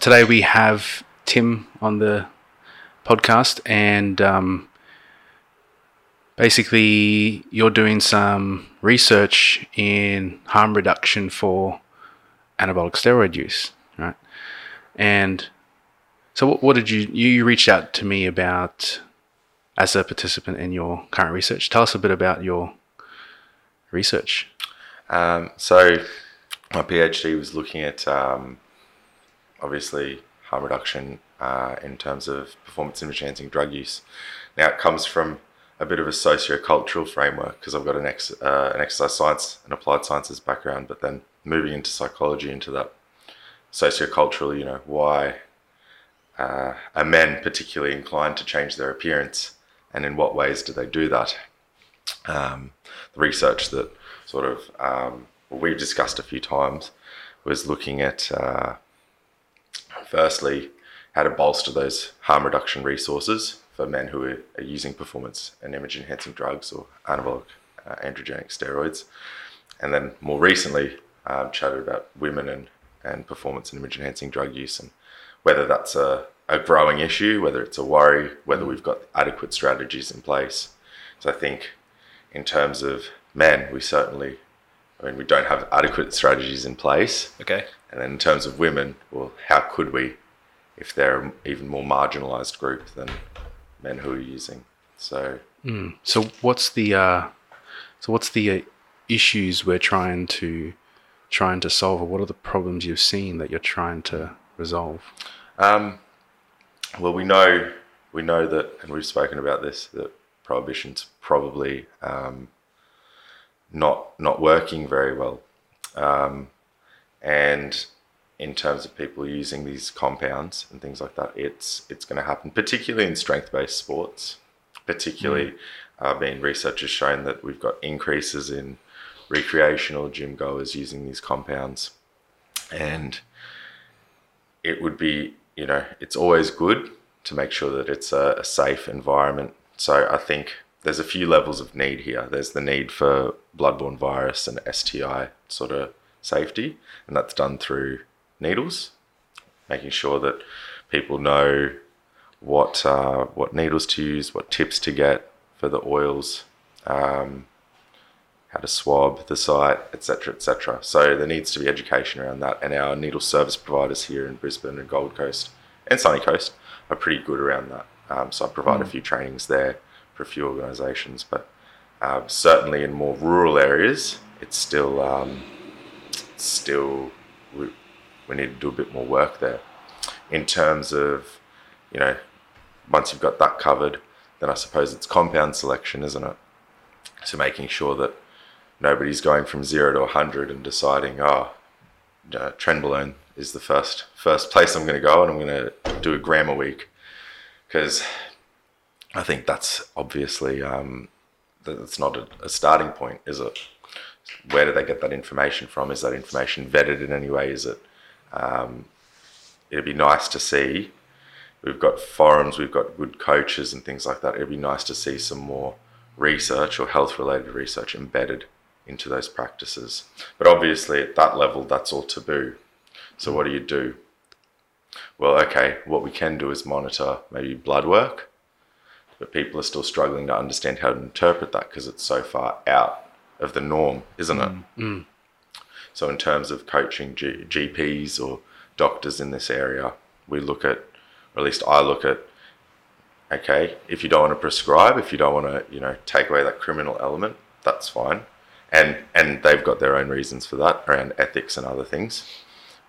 Today we have Tim on the podcast, and um, basically you're doing some research in harm reduction for anabolic steroid use, right? And so, what, what did you you reached out to me about as a participant in your current research? Tell us a bit about your research. Um, so, my PhD was looking at um, obviously harm reduction uh, in terms of performance enhancing drug use. Now, it comes from a bit of a socio-cultural framework because I've got an, ex, uh, an exercise science and applied sciences background, but then moving into psychology, into that socio-cultural, you know, why uh, are men particularly inclined to change their appearance and in what ways do they do that? Um, the research that sort of um, we've discussed a few times was looking at uh, firstly how to bolster those harm reduction resources for men who are, are using performance and image enhancing drugs or anabolic uh, androgenic steroids. And then more recently, um, chatted about women and, and performance and image enhancing drug use and whether that's a, a growing issue, whether it's a worry, whether we've got adequate strategies in place. So I think in terms of men, we certainly, I mean, we don't have adequate strategies in place. Okay. And then in terms of women, well, how could we if they're an even more marginalized group than men who are using? So, mm. so what's the uh, so what's the uh, issues we're trying to trying to solve, or what are the problems you've seen that you're trying to resolve? Um, well, we know we know that, and we've spoken about this that prohibition's probably um, not not working very well. Um, and in terms of people using these compounds and things like that, it's it's going to happen, particularly in strength-based sports. Particularly, mm. uh, being research has shown that we've got increases in recreational gym goers using these compounds, and it would be you know it's always good to make sure that it's a, a safe environment. So I think there's a few levels of need here. There's the need for bloodborne virus and STI sort of safety, and that's done through needles, making sure that people know what uh, what needles to use, what tips to get for the oils, um, how to swab the site, etc., etc. So there needs to be education around that, and our needle service providers here in Brisbane and Gold Coast and Sunny Coast are pretty good around that. Um, so I provide mm. a few trainings there for a few organisations, but uh, certainly in more rural areas, it's still um, still we, we need to do a bit more work there. In terms of you know once you've got that covered then i suppose it's compound selection isn't it? So making sure that nobody's going from zero to 100 and deciding oh uh, trenbolone is the first first place i'm going to go and i'm going to do a gram a week. Because i think that's obviously um, that's not a, a starting point is it where do they get that information from? Is that information vetted in any way? Is it? Um, it'd be nice to see. We've got forums, we've got good coaches and things like that. It'd be nice to see some more research or health related research embedded into those practices. But obviously, at that level, that's all taboo. So, what do you do? Well, okay, what we can do is monitor maybe blood work, but people are still struggling to understand how to interpret that because it's so far out of the norm, isn't it? Mm. So, in terms of coaching G- GPs or doctors in this area, we look at, or at least I look at, okay, if you don't want to prescribe, if you don't want to, you know, take away that criminal element, that's fine. And, and they've got their own reasons for that around ethics and other things.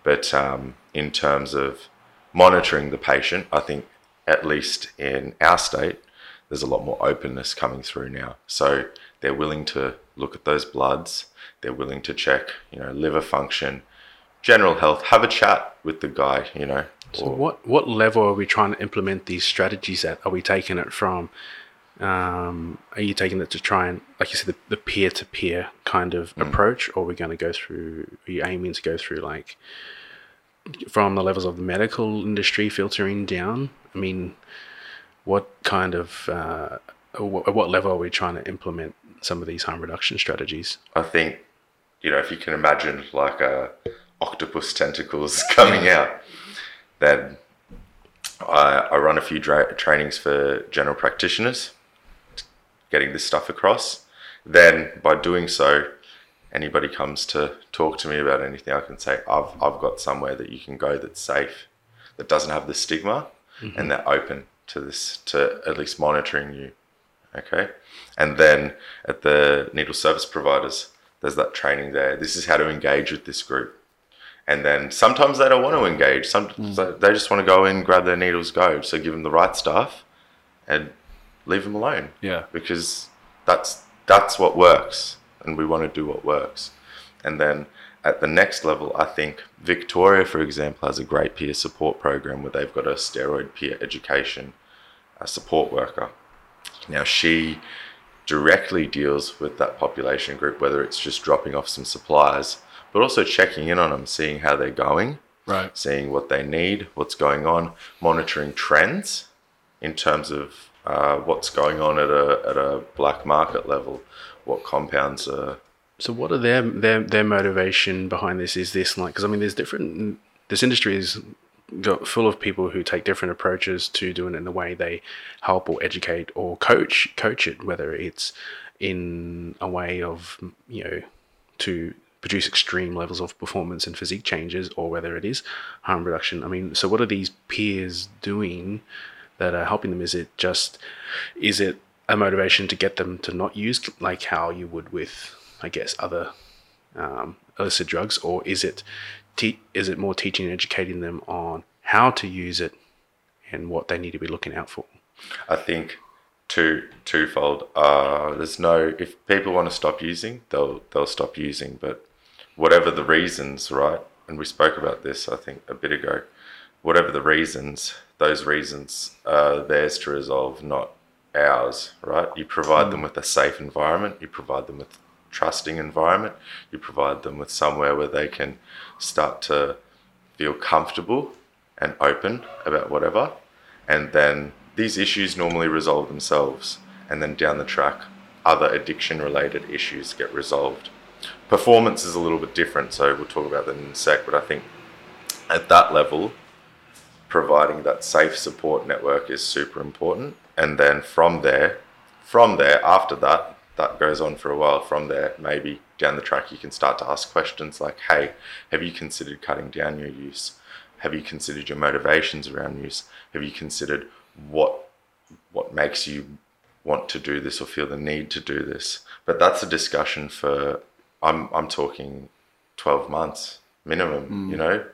But um, in terms of monitoring the patient, I think at least in our state, there's a lot more openness coming through now. So they're willing to look at those bloods. They're willing to check, you know, liver function, general health. Have a chat with the guy, you know. So what what level are we trying to implement these strategies at? Are we taking it from? Um, are you taking it to try and, like you said, the peer to peer kind of mm. approach, or are we going to go through? Are you aiming to go through like from the levels of the medical industry filtering down? I mean, what kind of uh, at what level are we trying to implement some of these harm reduction strategies? I think, you know, if you can imagine like a octopus tentacles coming out, then I, I run a few dra- trainings for general practitioners, getting this stuff across. Then by doing so, anybody comes to talk to me about anything, I can say I've I've got somewhere that you can go that's safe, that doesn't have the stigma, mm-hmm. and they're open to this to at least monitoring you. Okay, and then at the needle service providers, there's that training there. This is how to engage with this group. And then sometimes they don't want to engage. Some mm. they just want to go in, grab their needles, go. So give them the right stuff, and leave them alone. Yeah, because that's that's what works, and we want to do what works. And then at the next level, I think Victoria, for example, has a great peer support program where they've got a steroid peer education a support worker. Now she directly deals with that population group, whether it's just dropping off some supplies, but also checking in on them, seeing how they're going, right? Seeing what they need, what's going on, monitoring trends in terms of uh, what's going on at a at a black market level, what compounds are. So, what are their their their motivation behind this? Is this like because I mean, there's different. This industry is full of people who take different approaches to doing it in the way they help or educate or coach coach it, whether it's in a way of you know to produce extreme levels of performance and physique changes, or whether it is harm reduction. I mean, so what are these peers doing that are helping them? Is it just is it a motivation to get them to not use like how you would with I guess other um, illicit drugs, or is it te- is it more teaching and educating them on how to use it and what they need to be looking out for? I think two twofold. Uh, there's no if people want to stop using, they'll they'll stop using. But whatever the reasons, right? And we spoke about this, I think, a bit ago. Whatever the reasons, those reasons are theirs to resolve, not ours, right? You provide them with a safe environment. You provide them with trusting environment. You provide them with somewhere where they can start to feel comfortable and open about whatever. And then these issues normally resolve themselves. And then down the track, other addiction related issues get resolved. Performance is a little bit different, so we'll talk about that in a sec. But I think at that level, providing that safe support network is super important. And then from there, from there, after that, that goes on for a while. From there, maybe down the track, you can start to ask questions like, hey, have you considered cutting down your use? Have you considered your motivations around use? Have you considered what what makes you want to do this or feel the need to do this? But that's a discussion for I'm I'm talking 12 months minimum, mm. you know.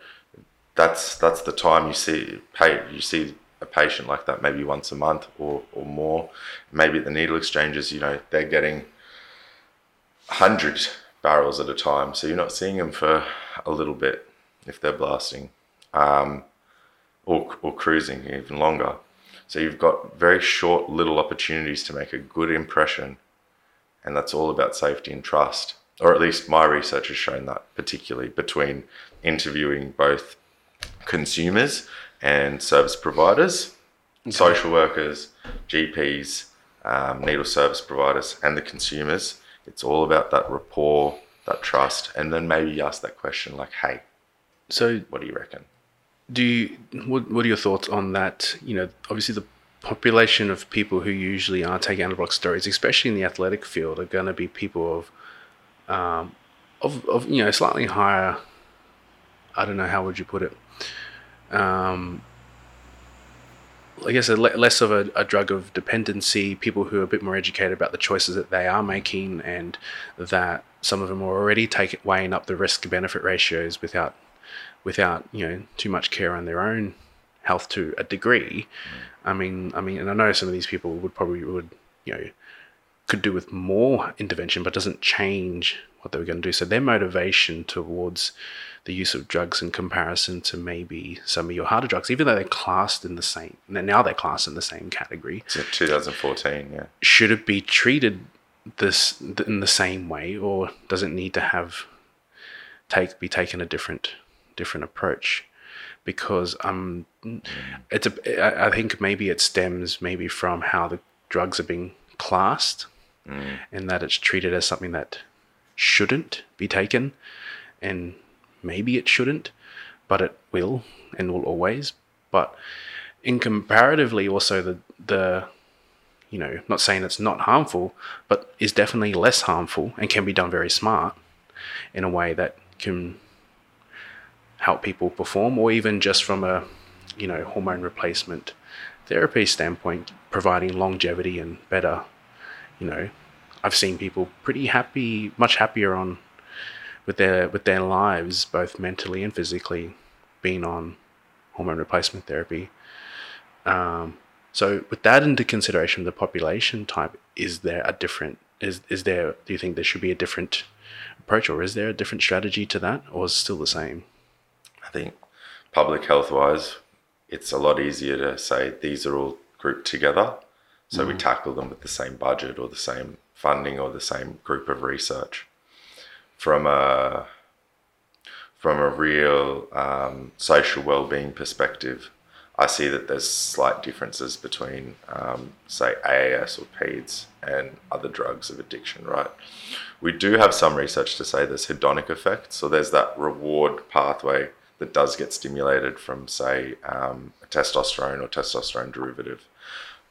That's that's the time you see pay you see a patient like that maybe once a month or, or more. Maybe at the needle exchanges, you know, they're getting 100 barrels at a time. So you're not seeing them for a little bit if they're blasting um, or, or cruising even longer. So you've got very short little opportunities to make a good impression. And that's all about safety and trust. Or at least my research has shown that, particularly between interviewing both consumers and service providers, okay. social workers, GPs, um, needle service providers, and the consumers. It's all about that rapport, that trust, and then maybe you ask that question like, "Hey, so what do you reckon?" Do you what What are your thoughts on that? You know, obviously the population of people who usually are taking anabolic steroids, especially in the athletic field, are going to be people of, um, of, of you know, slightly higher. I don't know how would you put it um, I guess le- less of a, a, drug of dependency, people who are a bit more educated about the choices that they are making, and that some of them are already taking weighing up the risk benefit ratios without without you know too much care on their own health to a degree. Mm. I mean, I mean, and I know some of these people would probably would you know could do with more intervention, but doesn't change what they were going to do. So their motivation towards the use of drugs in comparison to maybe some of your harder drugs, even though they're classed in the same, now they're classed in the same category. 2014, yeah. Should it be treated this in the same way, or does it need to have take be taken a different different approach? Because um, it's a, I think maybe it stems maybe from how the drugs are being classed, mm. and that it's treated as something that shouldn't be taken, and maybe it shouldn't, but it will and will always. But in comparatively, also the the you know, not saying it's not harmful, but is definitely less harmful and can be done very smart in a way that can help people perform, or even just from a you know hormone replacement therapy standpoint, providing longevity and better. You know, I've seen people pretty happy, much happier on with their with their lives, both mentally and physically, being on hormone replacement therapy. Um, so, with that into consideration, the population type, is there a different? Is is there? Do you think there should be a different approach, or is there a different strategy to that, or is it still the same? I think public health wise, it's a lot easier to say these are all grouped together. So mm. we tackle them with the same budget or the same funding or the same group of research. From a from a real um, social well-being perspective, I see that there's slight differences between, um, say, AAS or PEDS and other drugs of addiction, right? We do have some research to say there's hedonic effects, so there's that reward pathway that does get stimulated from, say, um, testosterone or testosterone derivative.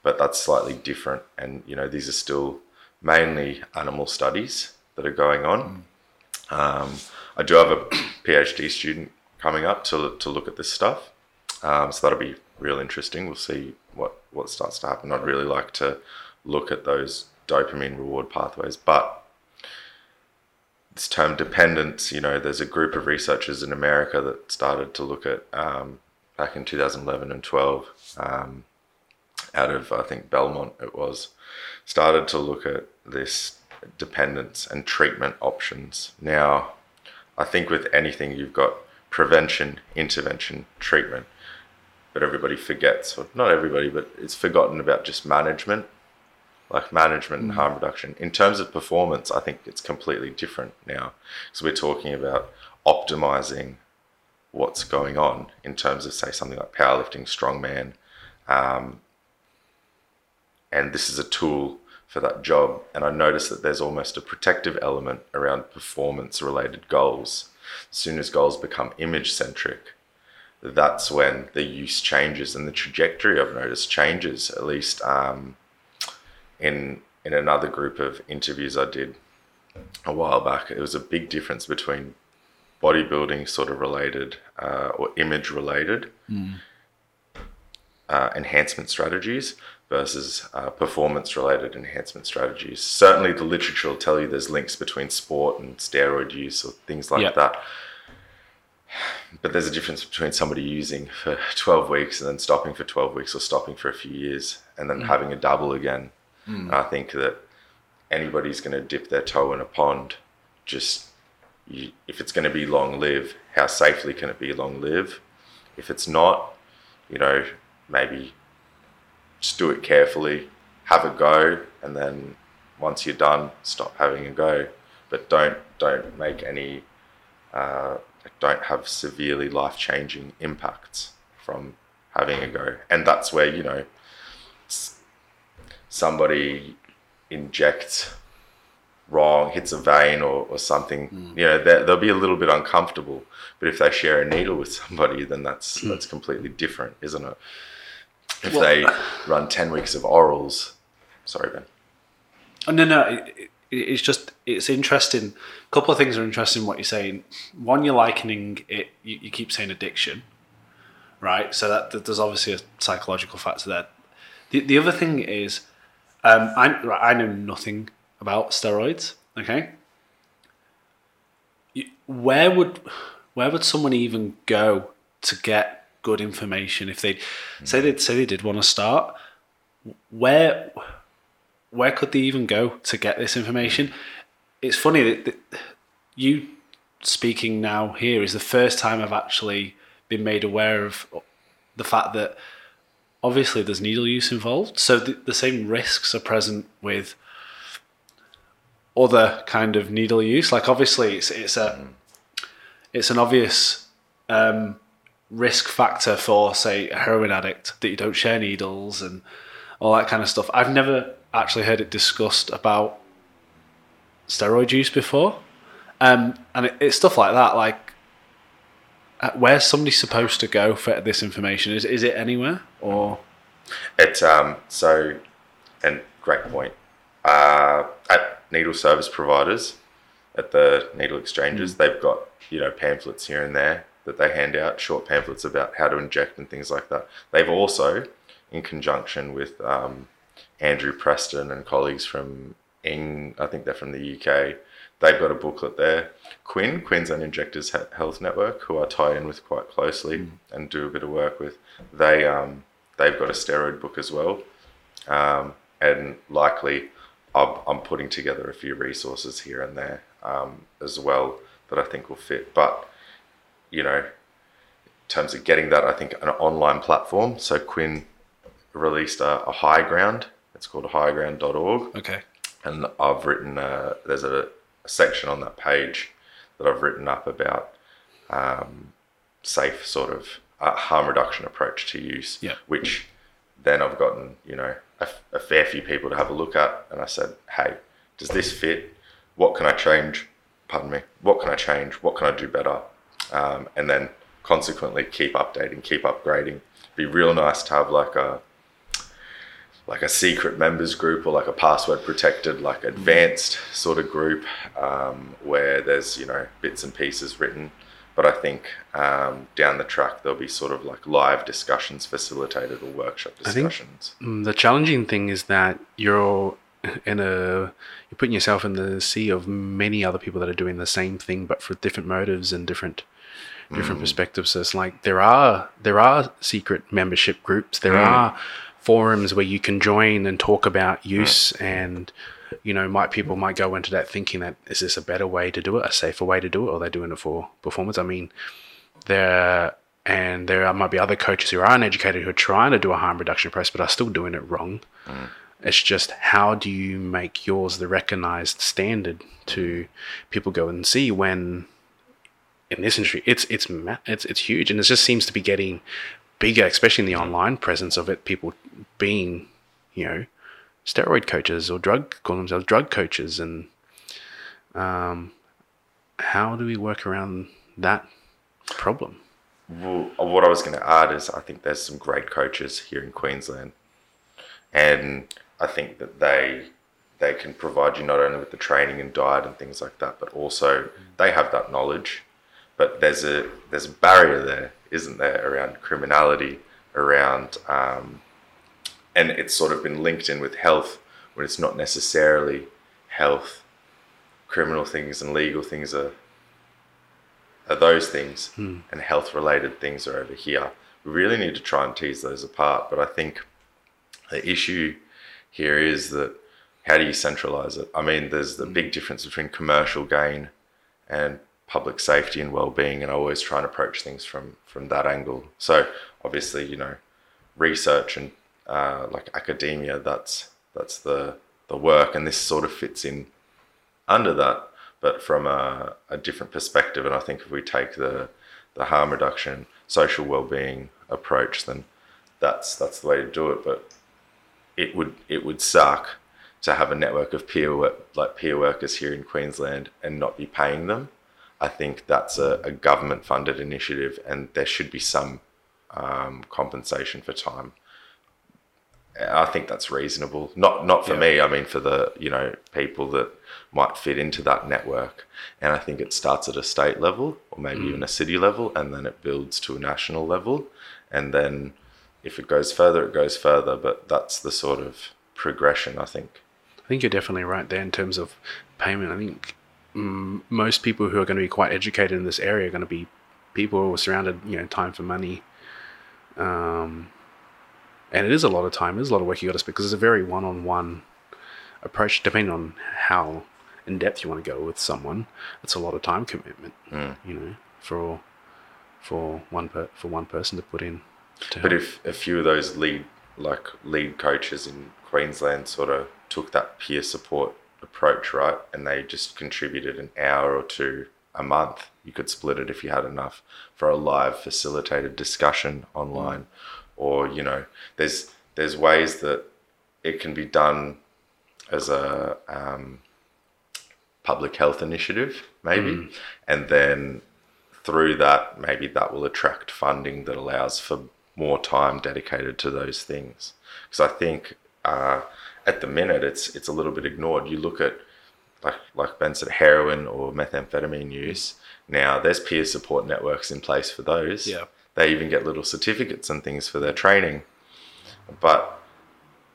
But that's slightly different. And, you know, these are still mainly animal studies that are going on. Mm. Um, I do have a PhD student coming up to, to look at this stuff. Um, so that'll be real interesting. We'll see what, what starts to happen. I'd really like to look at those dopamine reward pathways. But this term dependence, you know, there's a group of researchers in America that started to look at um, back in 2011 and 12, um, out of I think Belmont it was, started to look at this dependence and treatment options. Now, I think with anything you've got prevention, intervention, treatment, but everybody forgets, or not everybody, but it's forgotten about just management like management and mm. harm reduction. In terms of performance, I think it's completely different now. So we're talking about optimizing what's going on in terms of, say, something like powerlifting, strongman. Um, and this is a tool for that job. And I notice that there's almost a protective element around performance related goals. As soon as goals become image centric, that's when the use changes and the trajectory I've noticed changes, at least. Um, in in another group of interviews I did a while back, it was a big difference between bodybuilding sort of related uh, or image related mm. uh, enhancement strategies versus uh, performance related enhancement strategies. Certainly, the literature will tell you there's links between sport and steroid use or things like yep. that. But there's a difference between somebody using for 12 weeks and then stopping for 12 weeks or stopping for a few years and then mm. having a double again Mm. I think that anybody's going to dip their toe in a pond. Just you, if it's going to be long live, how safely can it be long live? If it's not, you know, maybe just do it carefully, have a go, and then once you're done, stop having a go. But don't don't make any uh, don't have severely life changing impacts from having a go. And that's where you know somebody injects wrong, hits a vein or, or something, mm. you know, they'll be a little bit uncomfortable. But if they share a needle with somebody, then that's mm. that's completely different, isn't it? If well, they run ten weeks of orals, sorry, Ben. Oh, no, no, it, it's just it's interesting. A couple of things are interesting. What you're saying. One, you're likening it. You, you keep saying addiction, right? So that, that there's obviously a psychological factor there. The the other thing is um, I, I know nothing about steroids. Okay, where would where would someone even go to get good information if they say they say they did want to start? Where where could they even go to get this information? It's funny that, that you speaking now here is the first time I've actually been made aware of the fact that obviously there's needle use involved, so the, the same risks are present with other kind of needle use. Like obviously, it's it's a it's an obvious um, risk factor for say a heroin addict that you don't share needles and all that kind of stuff. I've never actually heard it discussed about steroid use before, um, and it, it's stuff like that. Like uh, where's somebody supposed to go for this information? Is is it anywhere or? It's um so, and great point. Uh, at needle service providers, at the needle exchanges, they've got you know pamphlets here and there that they hand out, short pamphlets about how to inject and things like that. They've also, in conjunction with um, Andrew Preston and colleagues from Ing, I think they're from the UK. They've got a booklet there. QuIHN, Queensland Injectors Health Network, who I tie in with quite closely and do a bit of work with, they um, they've got a steroid book as well, um, and likely I'm, I'm putting together a few resources here and there um, as well that I think will fit. But you know, in terms of getting that, I think an online platform. So QuIHN released a, a high ground. It's called highground.org Okay. and I've written uh, there's a, a section on that page that I've written up about um, safe sort of uh, harm reduction approach to use, Yeah. which then I've gotten you know a, a fair few people to have a look at, and I said, hey, does this fit? What can I change? Pardon me. What can I change? What can I do better? Um, and then consequently keep updating, keep upgrading. Be real nice to have like a like a secret members group or like a password protected, like advanced sort of group um, where there's you know bits and pieces written. But I think um, down the track there'll be sort of like live discussions facilitated or workshop discussions. Mm, The challenging thing is that you're in a you're putting yourself in the sea of many other people that are doing the same thing, but for different motives and different different mm. perspectives. So it's like there are there are secret membership groups. There mm. are forums where you can join and talk about mm. use and you know might people might go into that thinking that is this a better way to do it a safer way to do it or they're doing it for performance? I mean there and there are, might be other coaches who are uneducated who are trying to do a harm reduction approach but are still doing it wrong. It's just how do you make yours the recognized standard to people go and see when in this industry it's it's it's it's huge. And it just seems to be getting bigger especially in the online presence of it people being you know steroid coaches or drug call themselves drug coaches. And um how do we work around that problem? Well, what I was going to add is I think there's some great coaches here in Queensland, and I think that they they can provide you not only with the training and diet and things like that, but also they have that knowledge. But there's a there's a barrier there, isn't there, around criminality, around um, and it's sort of been linked in with health when it's not necessarily health. Criminal things and legal things are are those things and health related things are over here. We really need to try and tease those apart. But I think the issue here is that how do you centralize it? I mean, there's the big difference between commercial gain and public safety and well-being, and I always try and approach things from from that angle. So obviously, you know, research and uh, like academia, that's that's the the work, and this sort of fits in under that, but from a, a different perspective. And I think if we take the the harm reduction, social well-being approach, then that's that's the way to do it. But it would it would suck to have a network of peer work, like peer workers here in Queensland and not be paying them. I think that's a, a government-funded initiative, and there should be some um, compensation for time. I think that's reasonable. Not not for me. I mean, for the you know people that might fit into that network. And I think it starts at a state level, or maybe even a city level, and then it builds to a national level, and then if it goes further, it goes further. But that's the sort of progression, I think. I think you're definitely right there in terms of payment. I think mm, most people who are going to be quite educated in this area are going to be people who are surrounded, you know, time for money. Um, and it is a lot of time. It is a lot of work you got to spend because it's a very one-on-one approach. Depending on how in depth you want to go with someone, it's a lot of time commitment. You know, for for one per, for one person to put in. To But help. if a few of those lead like lead coaches in Queensland sort of took that peer support approach, right, and they just contributed an hour or two a month, you could split it if you had enough for a live facilitated discussion online, or you know, there's there's ways that it can be done as a um, public health initiative, maybe, and then through that, maybe that will attract funding that allows for more time dedicated to those things. Because I think uh, at the minute it's it's a little bit ignored. You look at like like Ben said, heroin or methamphetamine use. Now there's peer support networks in place for those. Yeah. They even get little certificates and things for their training. But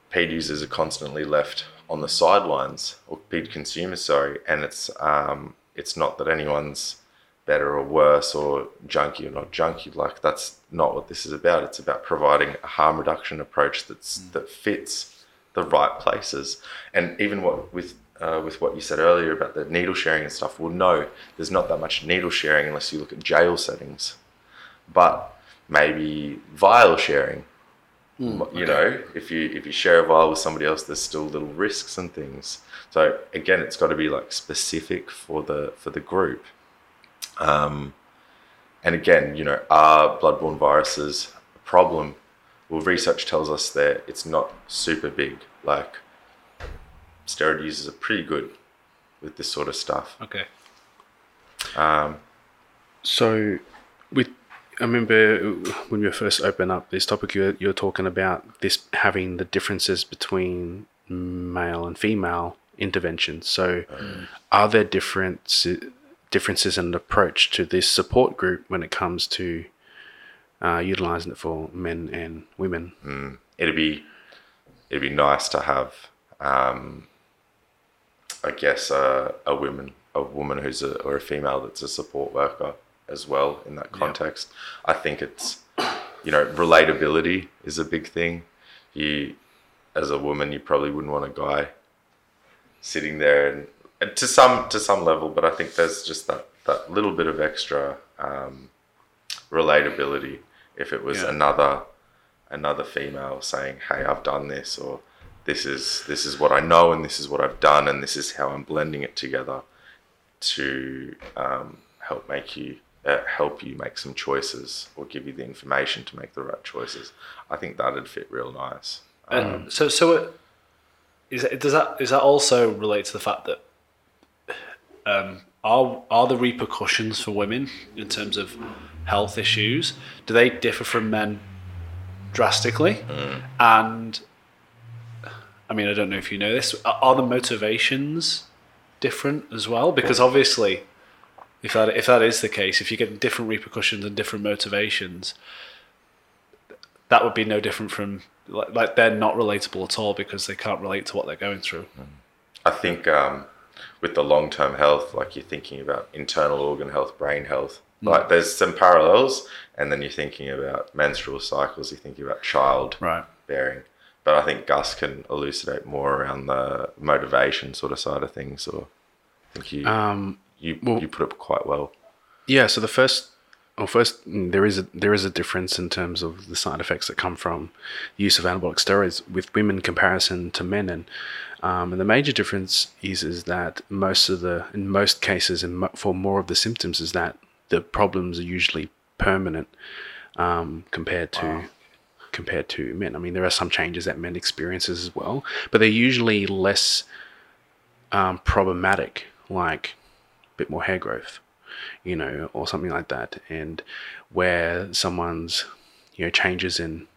PED users are constantly left on the sidelines, or PED consumers, sorry, and it's um, it's not that anyone's better or worse or junkie or not junkie. Like that's not what this is about. It's about providing a harm reduction approach that's that fits the right places. And even what with uh, with what you said earlier about the needle sharing and stuff, well, no, there's not that much needle sharing unless you look at jail settings. But maybe vial sharing. you know, if you if you share a vial with somebody else, there's still little risks and things. So again, it's got to be like specific for the for the group. Um, and again, you know, are bloodborne viruses a problem? Well, research tells us that it's not super big. Like steroid users are pretty good with this sort of stuff. Okay. Um, So, with I remember when you first opened up this topic, you were, you were talking about this having the differences between male and female interventions. So, are there difference differences in approach to this support group when it comes to uh, utilizing it for men and women? it'd be it'd be nice to have um, I guess a, a woman a woman who's a or a female that's a support worker as well in that context. I think it's you know relatability is a big thing. You as a woman you probably wouldn't want a guy sitting there and, and to some to some level, but I think there's just that that little bit of extra um, relatability if it was Yeah. another another female saying, "Hey, I've done this," or "This is this is what I know, and this is what I've done, and this is how I'm blending it together to um, help make you uh, help you make some choices or give you the information to make the right choices." I think that'd fit real nice. And so, so it, is it, does that is that also relate to the fact that um, are are the repercussions for women in terms of health issues do they differ from men drastically? And I mean, I don't know if you know this. Are, are the motivations different as well? Because obviously, if that if that is the case, if you're getting different repercussions and different motivations, that would be no different from like, like they're not relatable at all because they can't relate to what they're going through. I think um, with the long term health, like you're thinking about internal organ health, brain health, like there's some parallels. And then you're thinking about menstrual cycles, you're thinking about child Right. bearing. But I think Gus can elucidate more around the motivation sort of side of things. Or I think you Um, you, well- you put it quite well. Yeah, so the first, well, first mm, there is a there is a difference in terms of the side effects that come from the use of anabolic steroids with women in comparison to men, and um, and the major difference is is that most of the in most cases and for more of the symptoms is that the problems are usually permanent um, compared to compared to men. I mean, there are some changes that men experiences as well, but they're usually less um, problematic, like a bit more hair growth you know, or something like that, and where someone's, you know, changes in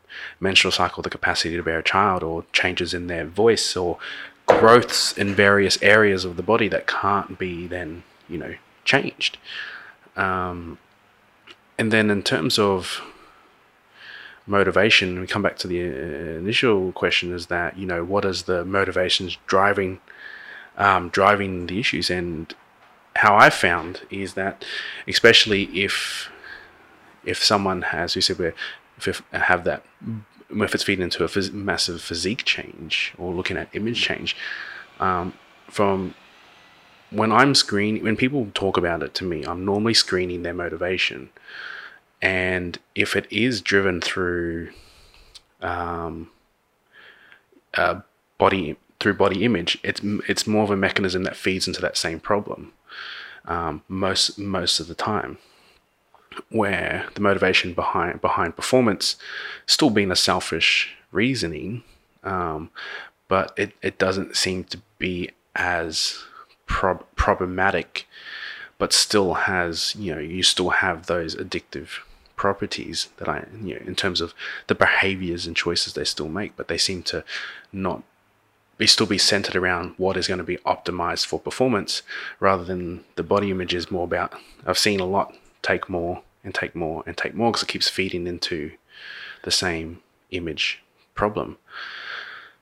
menstrual cycle, the capacity to bear a child, or changes in their voice, or growths in various areas of the body that can't be then, you know, changed. Um, and then in terms of motivation, we come back to the uh, initial question: is that you know what is the motivations driving um, driving the issues? And how I found is that, especially if if someone has, we said, we if have that, if it's feeding into a phys- massive physique change or looking at image change, um, from when I'm screening, when people talk about it to me, I'm normally screening their motivation, and if it is driven through um, uh, body through body image, it's it's more of a mechanism that feeds into that same problem um, most most of the time, where the motivation behind behind performance still being a selfish reasoning, um, but it, it doesn't seem to be as prob- problematic but still has you know you still have those addictive properties that I you know in terms of the behaviors and choices they still make, but they seem to not be still be centered around what is going to be optimized for performance rather than the body image is more about I've seen a lot take more and take more and take more because it keeps feeding into the same image problem.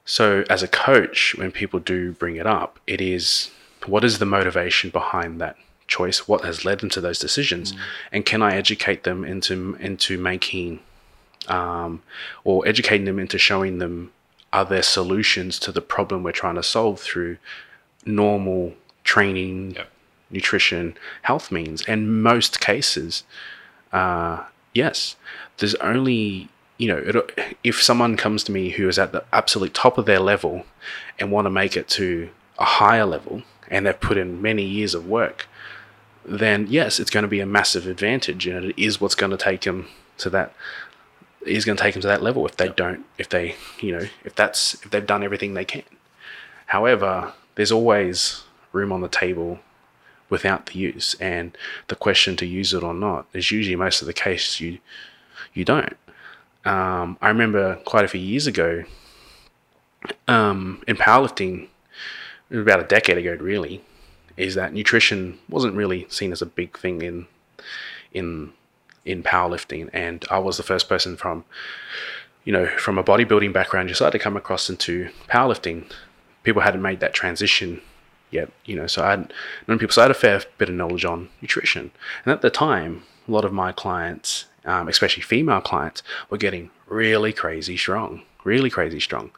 So, as a coach, when people do bring it up, it is what is the motivation behind that choice? What has led them to those decisions? Mm. And can I educate them into into making, um, or educating them into showing them are there solutions to the problem we're trying to solve through normal training, yep. nutrition, health means? And most cases, uh, yes. There's only you know, it, if someone comes to me who is at the absolute top of their level and want to make it to a higher level and they've put in many years of work, then yes, it's going to be a massive advantage and it is what's going to take them to that is going to take them to that level if they don't if they you know if that's if they've done everything they can. However there's always room on the table without the use and the question to use it or not is usually most of the case you you don't. Um, I remember quite a few years ago um, in powerlifting, about a decade ago, really, is that nutrition wasn't really seen as a big thing in in in powerlifting, and I was the first person from you know from a bodybuilding background just started to come across into powerlifting. People hadn't made that transition yet, you know, so I had known people, so I had a fair bit of knowledge on nutrition, and at the time, a lot of my clients um, especially female clients, were getting really crazy strong, really crazy strong.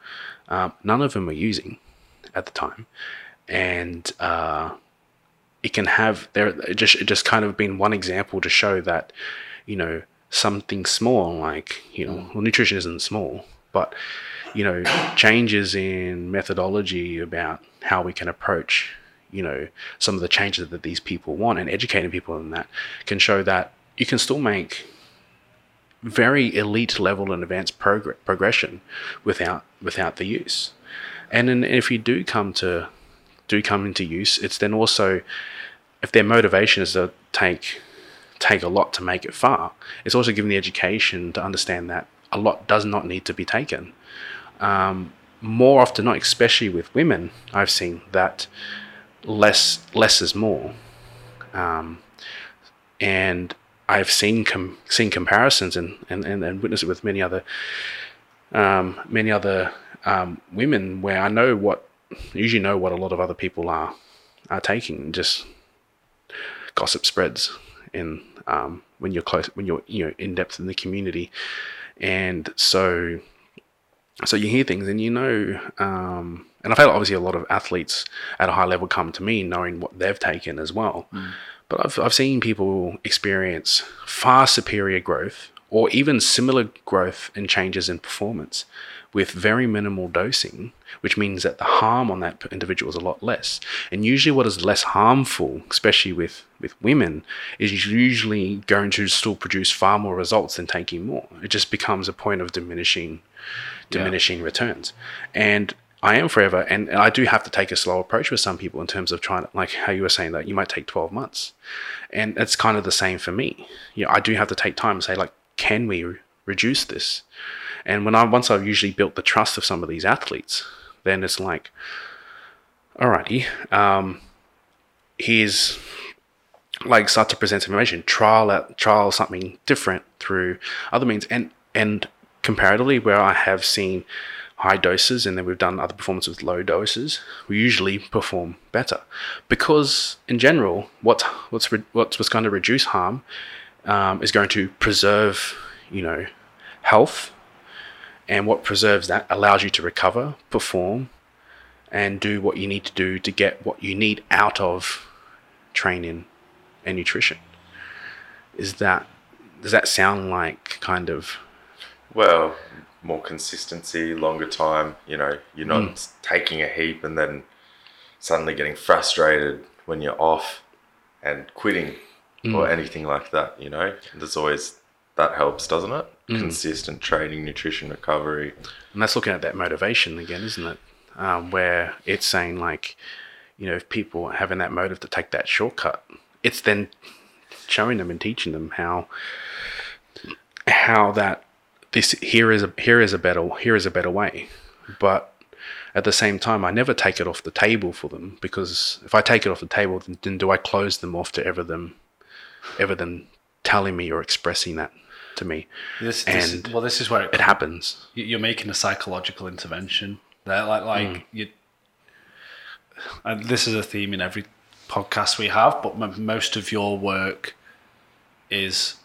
Um, none of them were using at the time, and uh, it can have there it just it just kind of been one example to show that you know something small like you know well, nutrition isn't small, but you know changes in methodology about how we can approach you know some of the changes that these people want and educating people in that can show that you can still make very elite level and advanced prog- progression without without the use. And then if you do come to do come into use, it's then also if their motivation is to take take a lot to make it far, it's also giving the education to understand that a lot does not need to be taken. Um, more often not, especially with women, I've seen that less less is more. Um, and I've seen com- seen comparisons and, and, and, and witnessed it with many other um, many other um, women where I know what usually know what a lot of other people are are taking. Just gossip spreads in um, when you're close when you're you know in depth in the community, and so so you hear things and you know. Um, and I've had obviously a lot of athletes at a high level come to me knowing what they've taken as well. Mm. But I've, I've seen people experience far superior growth or even similar growth and changes in performance with very minimal dosing, which means that the harm on that individual is a lot less. And usually, what is less harmful, especially with, with women, is usually going to still produce far more results than taking more. It just becomes a point of diminishing diminishing yeah. returns. And I am forever, and I do have to take a slow approach with some people in terms of trying to, like how you were saying that you might take 12 months. And it's kind of the same for me. You know, I do have to take time and say, like, can we re- reduce this? And when I, once I've usually built the trust of some of these athletes, then it's like, alrighty, um, here's like start to present information, trial out, trial something different through other means. And, and comparatively, where I have seen, high doses and then we've done other performances with low doses, we usually perform better. Because in general, what, what's, re- what's, what's going to reduce harm um, is going to preserve, you know, health. And what preserves that allows you to recover, perform, and do what you need to do to get what you need out of training and nutrition. Is that does that sound like kind of well more consistency, longer time. You know, you're not mm. taking a heap and then suddenly getting frustrated when you're off and quitting mm. or anything like that. You know, there's always that helps, doesn't it? Mm. Consistent training, nutrition, recovery. And that's looking at that motivation again, isn't it? Um, where it's saying like, you know, if people are having that motive to take that shortcut it's then showing them and teaching them how how that this here is a here is a better here is a better way, but at the same time, I never take it off the table for them because if I take it off the table, then, then do I close them off to ever them ever them telling me or expressing that to me? This, this And well, this is where it, It happens. you- you're making a psychological intervention. There, like like Mm. you. And this is a theme in every podcast we have, but m- most of your work is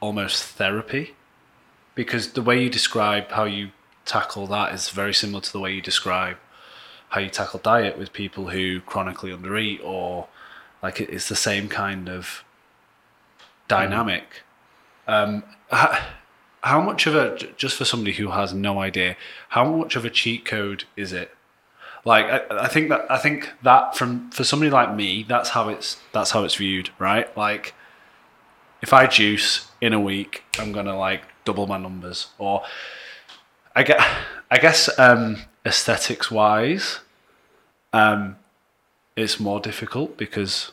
almost therapy, because the way you describe how you tackle that is very similar to the way you describe how you tackle diet with people who chronically undereat, or like it's the same kind of dynamic. Um, how, much of a just for somebody who has no idea how much of a cheat code is it? Like I, I think that i think that from for somebody like me that's how it's that's how it's viewed right? Like if i juice in a week i'm gonna like double my numbers. Or i get i guess um aesthetics wise um it's more difficult because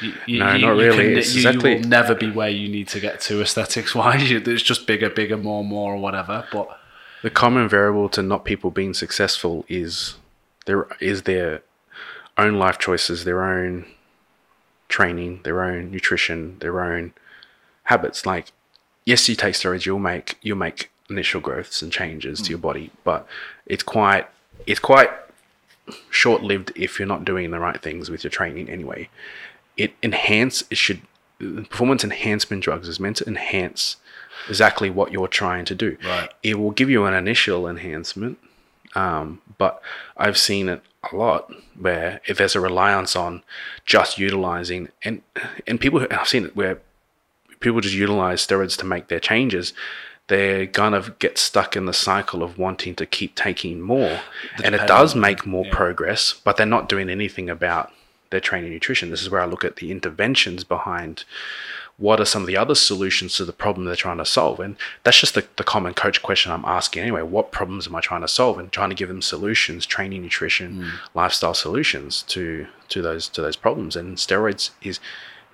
you, you, No, you- not really. can- It's you, exactly- will never be where you need to get to aesthetics wise. It's just bigger, bigger, more, more, or whatever. But The common variable to not people being successful is their is their own life choices, their own training, their own nutrition, their own habits. Like, yes, you take steroids, you'll make you'll make initial growths and changes to your hmm. body, but it's quite it's quite short lived if you're not doing the right things with your training anyway. It enhance it should performance enhancement drugs is meant to enhance exactly what you're trying to do. Right. It will give you an initial enhancement, um, but I've seen it a lot where if there's a reliance on just utilizing and and people I've seen it where people just utilize steroids to make their changes. They're gonna get stuck in the cycle of wanting to keep taking more, and it does make more progress, but they're not doing anything about their training nutrition. This is where I look at the interventions behind what are some of the other solutions to the problem they're trying to solve? And that's just the, the common coach question I'm asking anyway. What problems am I trying to solve? And trying to give them solutions, training, nutrition, hmm. lifestyle solutions to to those to those problems. And steroids is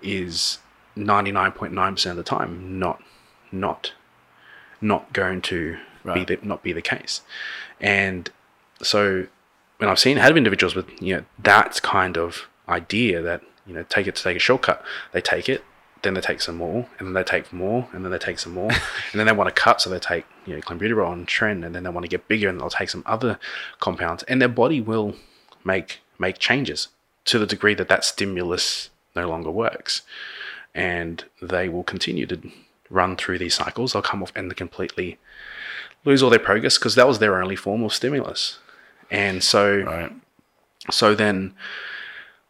is 99.9% of the time not not not going to Right. be the, not be the case. And so when I've seen have individuals with you know that kind of idea that you know take it to take a shortcut, they take it, then they take some more, and then they take more, and then they take some more, and then they want to cut, so they take you know clenbuterol and tren, and then they want to get bigger, and they'll take some other compounds, and their body will make make changes to the degree that that stimulus no longer works, and they will continue to run through these cycles. They'll come off and they completely lose all their progress because that was their only form of stimulus, and so right, so then,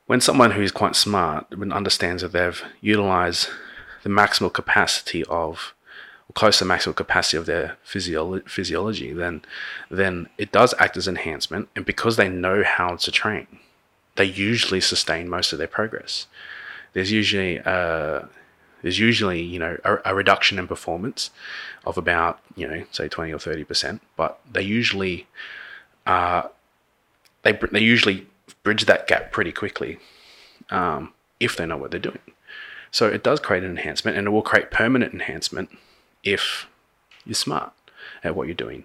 when someone who's quite smart and understands that they've utilized the maximal capacity of, or close to maximal capacity of their physio- physiology, then then it does act as enhancement, and because they know how to train, they usually sustain most of their progress. There's usually uh, there's usually you know a, a reduction in performance of about you know say 20 or 30 percent, but they usually they they usually bridge that gap pretty quickly um, if they know what they're doing. So it does create an enhancement, and it will create permanent enhancement if you're smart at what you're doing.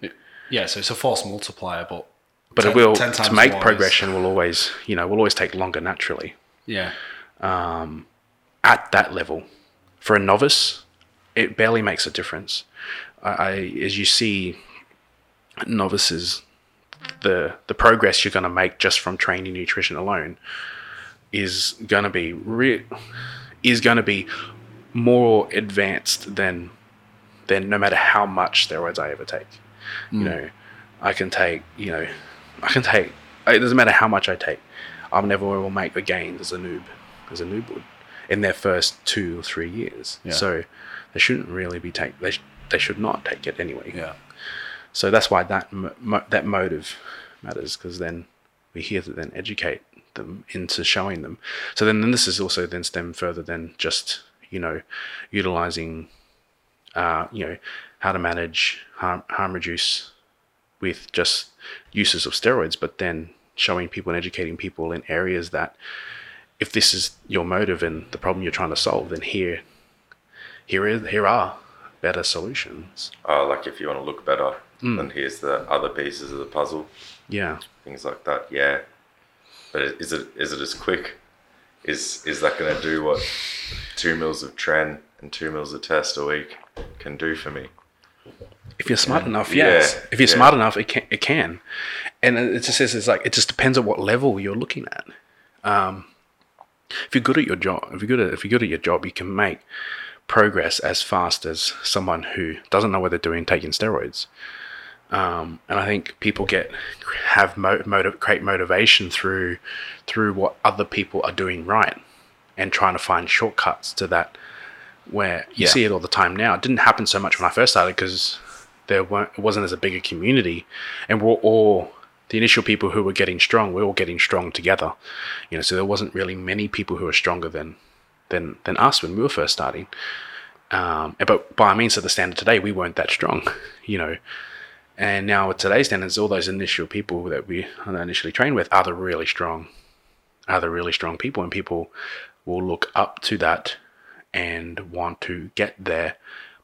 yeah. So it's a force multiplier, but But 10 it will to make progression will always you know will always take longer naturally yeah, at that level. For a novice, it barely makes a difference. I, I as you see novices, the the progress you're going to make just from training nutrition alone is going to be re- is going to be more advanced than than no matter how much steroids I ever take. You hmm. know, I can take you know, I can take. It doesn't matter how much I take. I'm never will make the gains as a noob, as a noob would, in their first two or three years. Yeah. So they shouldn't really be take. They sh- they should not take it anyway. yeah, So that's why that mo- that motive matters because then we're here to then educate them into showing them. So then, then this is also then stem further than just you know utilizing uh, you know how to manage harm, harm reduce with just uses of steroids, but then showing people and educating people in areas that if this is your motive and the problem you're trying to solve, then here, here is here are better solutions. Oh, like if you want to look better, then here's the other pieces of the puzzle, Yeah, things like that. Yeah, but is it is it as quick? Is is that going to do what two mils of tren and two mils of test a week can do for me? if you're smart enough, Yeah, yes. If you're yeah. smart enough, it can. It can, and it just says it's like it just depends on what level you're looking at. Um, if you're good at your job, if you're good at if you're good at your job, you can make progress as fast as someone who doesn't know what they're doing taking steroids. Um, and I think people get have mo- motive, create motivation through through what other people are doing right, and trying to find shortcuts to that. Where you Yeah. see it all the time now. It didn't happen so much when I first started because there weren't it wasn't as a big a community, and we're all the initial people who were getting strong. We're all getting strong together, you know. So there wasn't really many people who were stronger than than than us when we were first starting. Um, but by means of the standard today, we weren't that strong, you know. And now with today's standards, all those initial people that we initially trained with are the really strong, are the really strong people, and people will look up to that and want to get there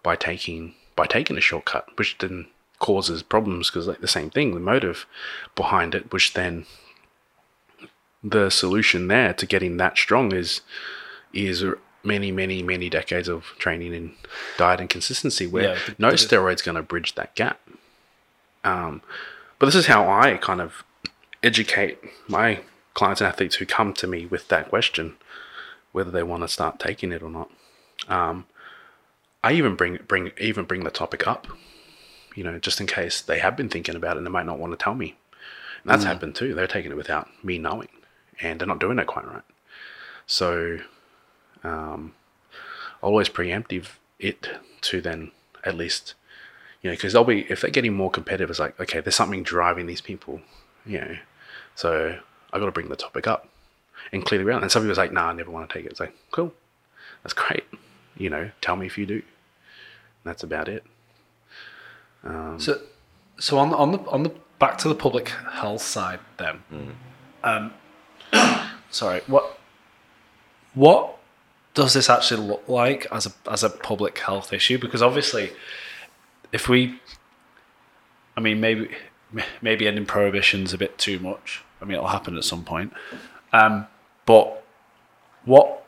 by taking by taking a shortcut, which then causes problems because like the same thing, the motive behind it, which then the solution there to getting that strong is is many many many decades of training in diet and consistency where Yeah, no steroid's going to bridge that gap um, but this is how i kind of educate my clients and athletes who come to me with that question whether they want to start taking it or not. Um, i even bring bring even bring the topic up you know just in case they have been thinking about it and they might not want to tell me. And that's happened too. They're taking it without me knowing and they're not doing it quite right. So um, always preemptive it to then at least you know because they'll be if they're getting more competitive it's like okay there's something driving these people you know. So i got to bring the topic up and clearly around and some people's like nah i never want to take it. It's like cool. That's great. You know tell me if you do. And that's about it. So, so on on the on the back to the public health side then. Um, sorry, what what does this actually look like as a as a public health issue? Because obviously, if we, I mean, maybe maybe ending prohibition's a bit too much. I mean, it'll happen at some point. Um, but what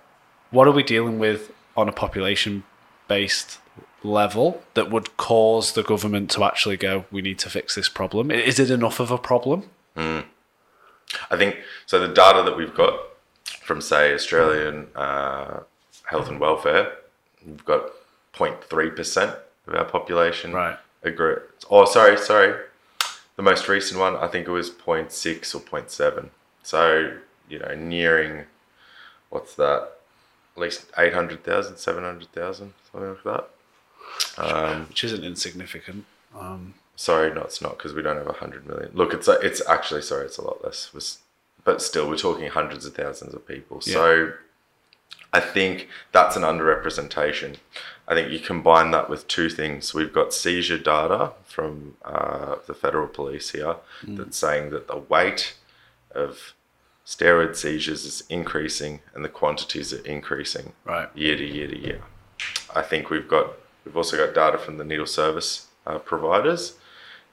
what are we dealing with on a population based level that would cause the government to actually go we need to fix this problem is it enough of a problem I think so. The data that we've got from, say, Australian uh, health and welfare, we've got 0.3 percent of our population Right. agree. Oh, sorry, sorry. The most recent one, I think it was 0.6 or 0.7. So you know, nearing what's that? At least 800,000, 700,000, something like that. Um, which isn't insignificant um, Sorry, no, it's not because we don't have a hundred million. Look, it's it's actually sorry, it's a lot less. Was but still, we're talking hundreds of thousands of people. So I think that's an underrepresentation. I think you combine that with two things. We've got seizure data from uh, the federal police here that's saying that the weight of steroid seizures is increasing and the quantities are increasing right year to year to year. I think we've got we've also got data from the needle service uh, providers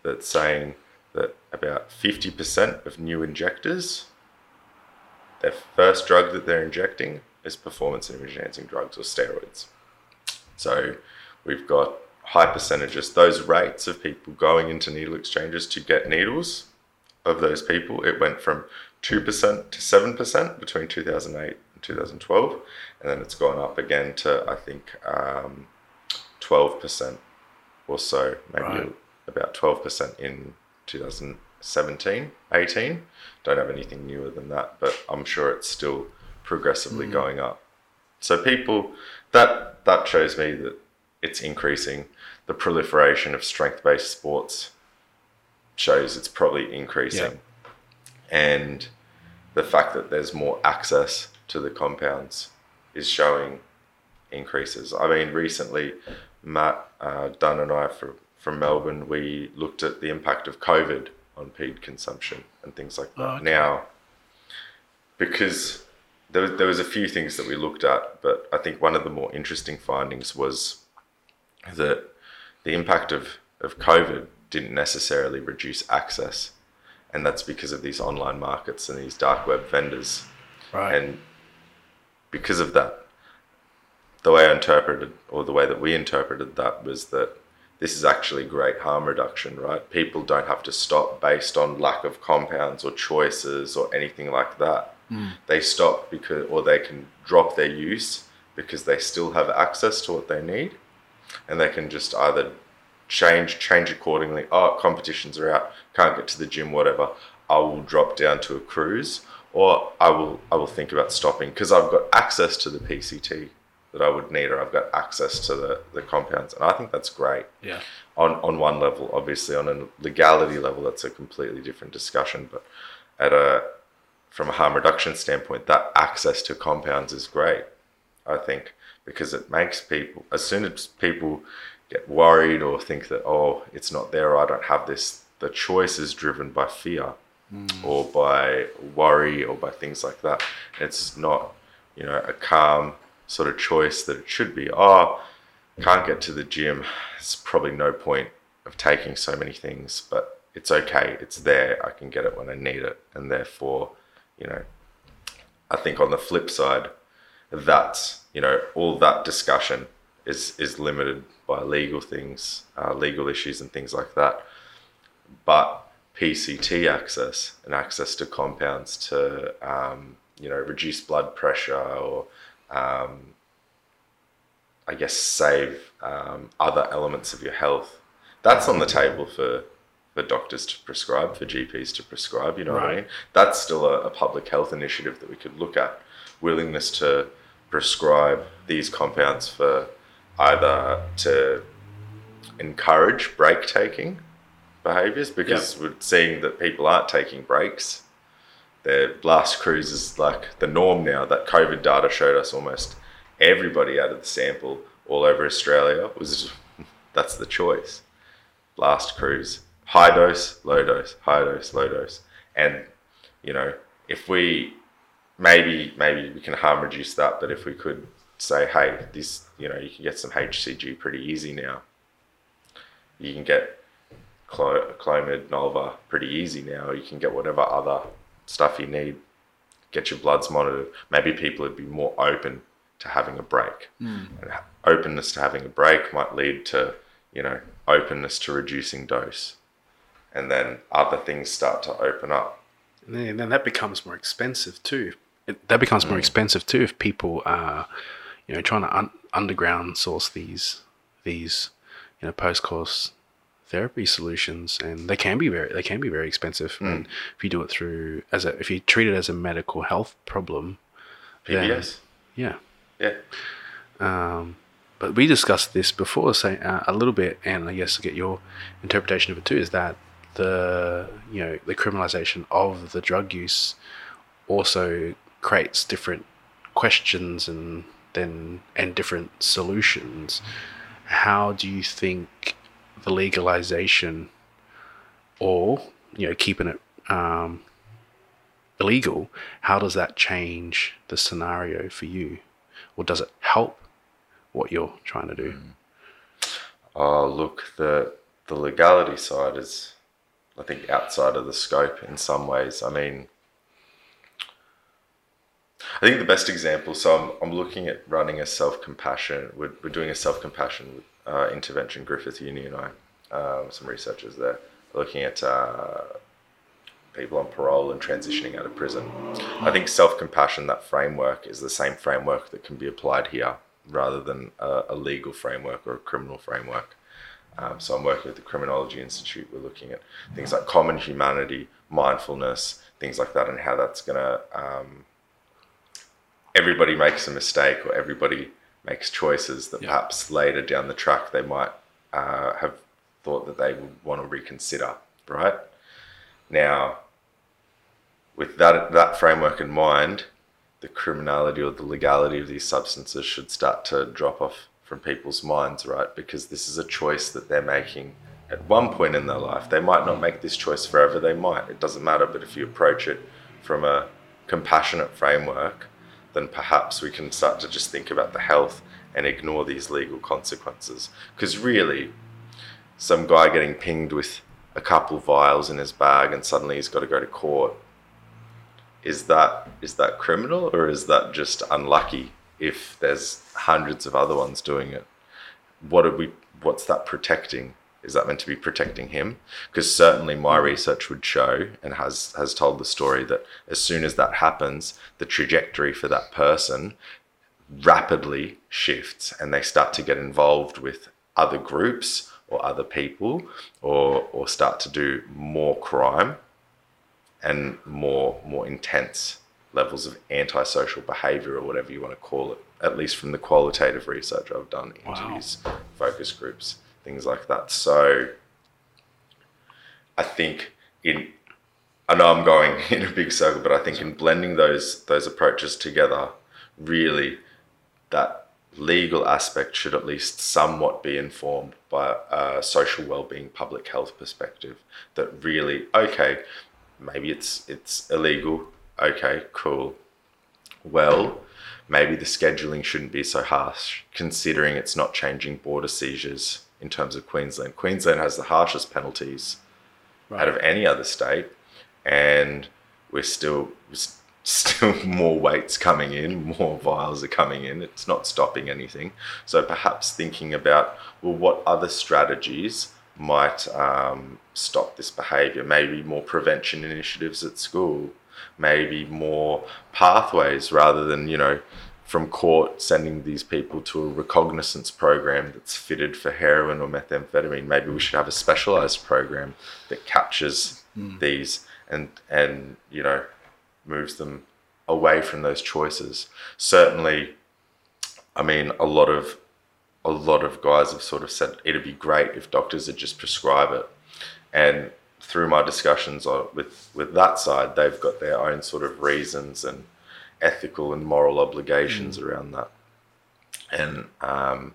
that's saying that about fifty percent of new injectors, their first drug that they're injecting is performance enhancing drugs or steroids. So we've got high percentages. Those rates of people going into needle exchanges to get needles of those people, it went from 2% to 7% between 2008 and 2012. And then it's gone up again to, I think, um, 12% or so, maybe Right. about 12% in 2017, 18. Don't have anything newer than that, but I'm sure it's still progressively going up. So people, that that shows me that it's increasing. The proliferation of strength-based sports shows it's probably increasing, and the fact that there's more access to the compounds is showing increases. I mean, recently, Matt uh, Dunn and I from from Melbourne, we looked at the impact of COVID on PED consumption and things like that. Oh, okay. Now, because there was, there was a few things that we looked at, but I think one of the more interesting findings was that the impact of, of COVID didn't necessarily reduce access. And that's because of these online markets and these dark web vendors. Right. And because of that, the way I interpreted, or the way that we interpreted that, was that this is actually great harm reduction, right? People don't have to stop based on lack of compounds or choices or anything like that. Mm. They stop because, or they can drop their use because they still have access to what they need, and they can just either change change accordingly. Oh, competitions are out, can't get to the gym, whatever. I will drop down to a cruise, or I will I will think about stopping because I've got access to the PCT that I would need, or I've got access to the, the compounds. And I think that's great. Yeah. On on one level, obviously on a legality level, that's a completely different discussion. But at a from a harm reduction standpoint, that access to compounds is great. I think because it makes people as soon as people get worried or think that oh it's not there, or I don't have this. The choice is driven by fear. Mm. Or by worry, or by things like that. It's not, you know, a calm sort of choice that it should be. Oh, can't get to the gym. It's probably no point of taking so many things, but it's okay. It's there. I can get it when I need it. And therefore, you know, I think on the flip side, that's, you know, all that discussion is, is limited by legal things, uh, legal issues and things like that. But PCT access and access to compounds to, um, you know, reduce blood pressure or um, I guess, save um, other elements of your health. That's on the table for for doctors to prescribe, for GPs to prescribe. You know right. what I mean? That's still a, a, public health initiative that we could look at. Willingness to prescribe these compounds for either to encourage break taking behaviors because yep. we're seeing that people aren't taking breaks their blast cruise is like the norm now. That COVID data showed us almost everybody out of the sample all over Australia was that's the choice. Blast cruise, high dose, low dose, high dose, low dose, and you know if we maybe maybe we can harm reduce that, but if we could say, hey, this you know you can get some HCG pretty easy now. You can get Clomid, Nolva pretty easy now. You can get whatever other stuff you need, get your bloods monitored. Maybe people would be more open to having a break. Mm. And openness to having a break might lead to, you know, openness to reducing dose. And then other things start to open up. And then that becomes more expensive too. It, that becomes more mm. expensive too if people are, you know, trying to un- underground source these these, you know, post course therapy solutions, and they can be very they can be very expensive. Mm. And if you do it through as a if you treat it as a medical health problem, PBS, yeah, yeah. Um, but we discussed this before, say uh, a little bit, and I guess to get your interpretation of it too is that the you know the criminalization of the drug use also creates different questions and then and different solutions. How do you think the legalization or you know keeping it um, illegal, how does that change the scenario for you, or does it help what you're trying to do? Mm. Oh, look, the the legality side is, I think, outside of the scope in some ways. I mean, I think the best example. So I'm I'm looking at running a self compassion. We're, we're doing a self compassion uh, intervention, Griffith Uni and I, um, some researchers there, looking at uh, people on parole and transitioning out of prison. I think self compassion, that framework, is the same framework that can be applied here rather than a, a legal framework or a criminal framework. Um, so I'm working with the Criminology Institute. We're looking at things like common humanity, mindfulness, things like that, and how that's going to. Um, everybody makes a mistake, or everybody makes choices that yeah. perhaps later down the track they might uh, have thought that they would want to reconsider, right? Now, with that, that framework in mind, the criminality or the legality of these substances should start to drop off from people's minds, right? Because this is a choice that they're making at one point in their life. They might not make this choice forever, they might. It doesn't matter. But if you approach it from a compassionate framework, then perhaps we can start to just think about the health and ignore these legal consequences. Because really, some guy getting pinged with a couple vials in his bag and suddenly he's got to go to court. Is that is that criminal or is that just unlucky if there's hundreds of other ones doing it? What are we what's that protecting? Is that meant to be protecting him? Because certainly my mm-hmm. research would show and has has told the story that as soon as that happens, the trajectory for that person rapidly shifts and they start to get involved with other groups or other people or or start to do more crime and more more intense levels of antisocial behavior or whatever you want to call it at least from the qualitative research I've done interviews wow. focus groups things like that so I think in I know I'm going in a big circle but I think in blending those those approaches together really that legal aspect should at least somewhat be informed by a social well-being public health perspective that really okay maybe it's it's illegal okay cool well maybe the scheduling shouldn't be so harsh considering it's not changing border seizures in terms of Queensland Queensland has the harshest penalties right. out of any other state and we're still still more weights coming in, more vials are coming in. It's not stopping anything. So perhaps thinking about well, what other strategies might um, stop this behaviour? Maybe more prevention initiatives at school. Maybe more pathways rather than you know from court sending these people to a recognizance program that's fitted for heroin or methamphetamine. Maybe we should have a specialized program that captures mm. these and and you know moves them away from those choices. Certainly, I mean, a lot of a lot of guys have sort of said it'd be great if doctors would just prescribe it, and through my discussions with with that side, they've got their own sort of reasons and ethical and moral obligations mm. around that, and um,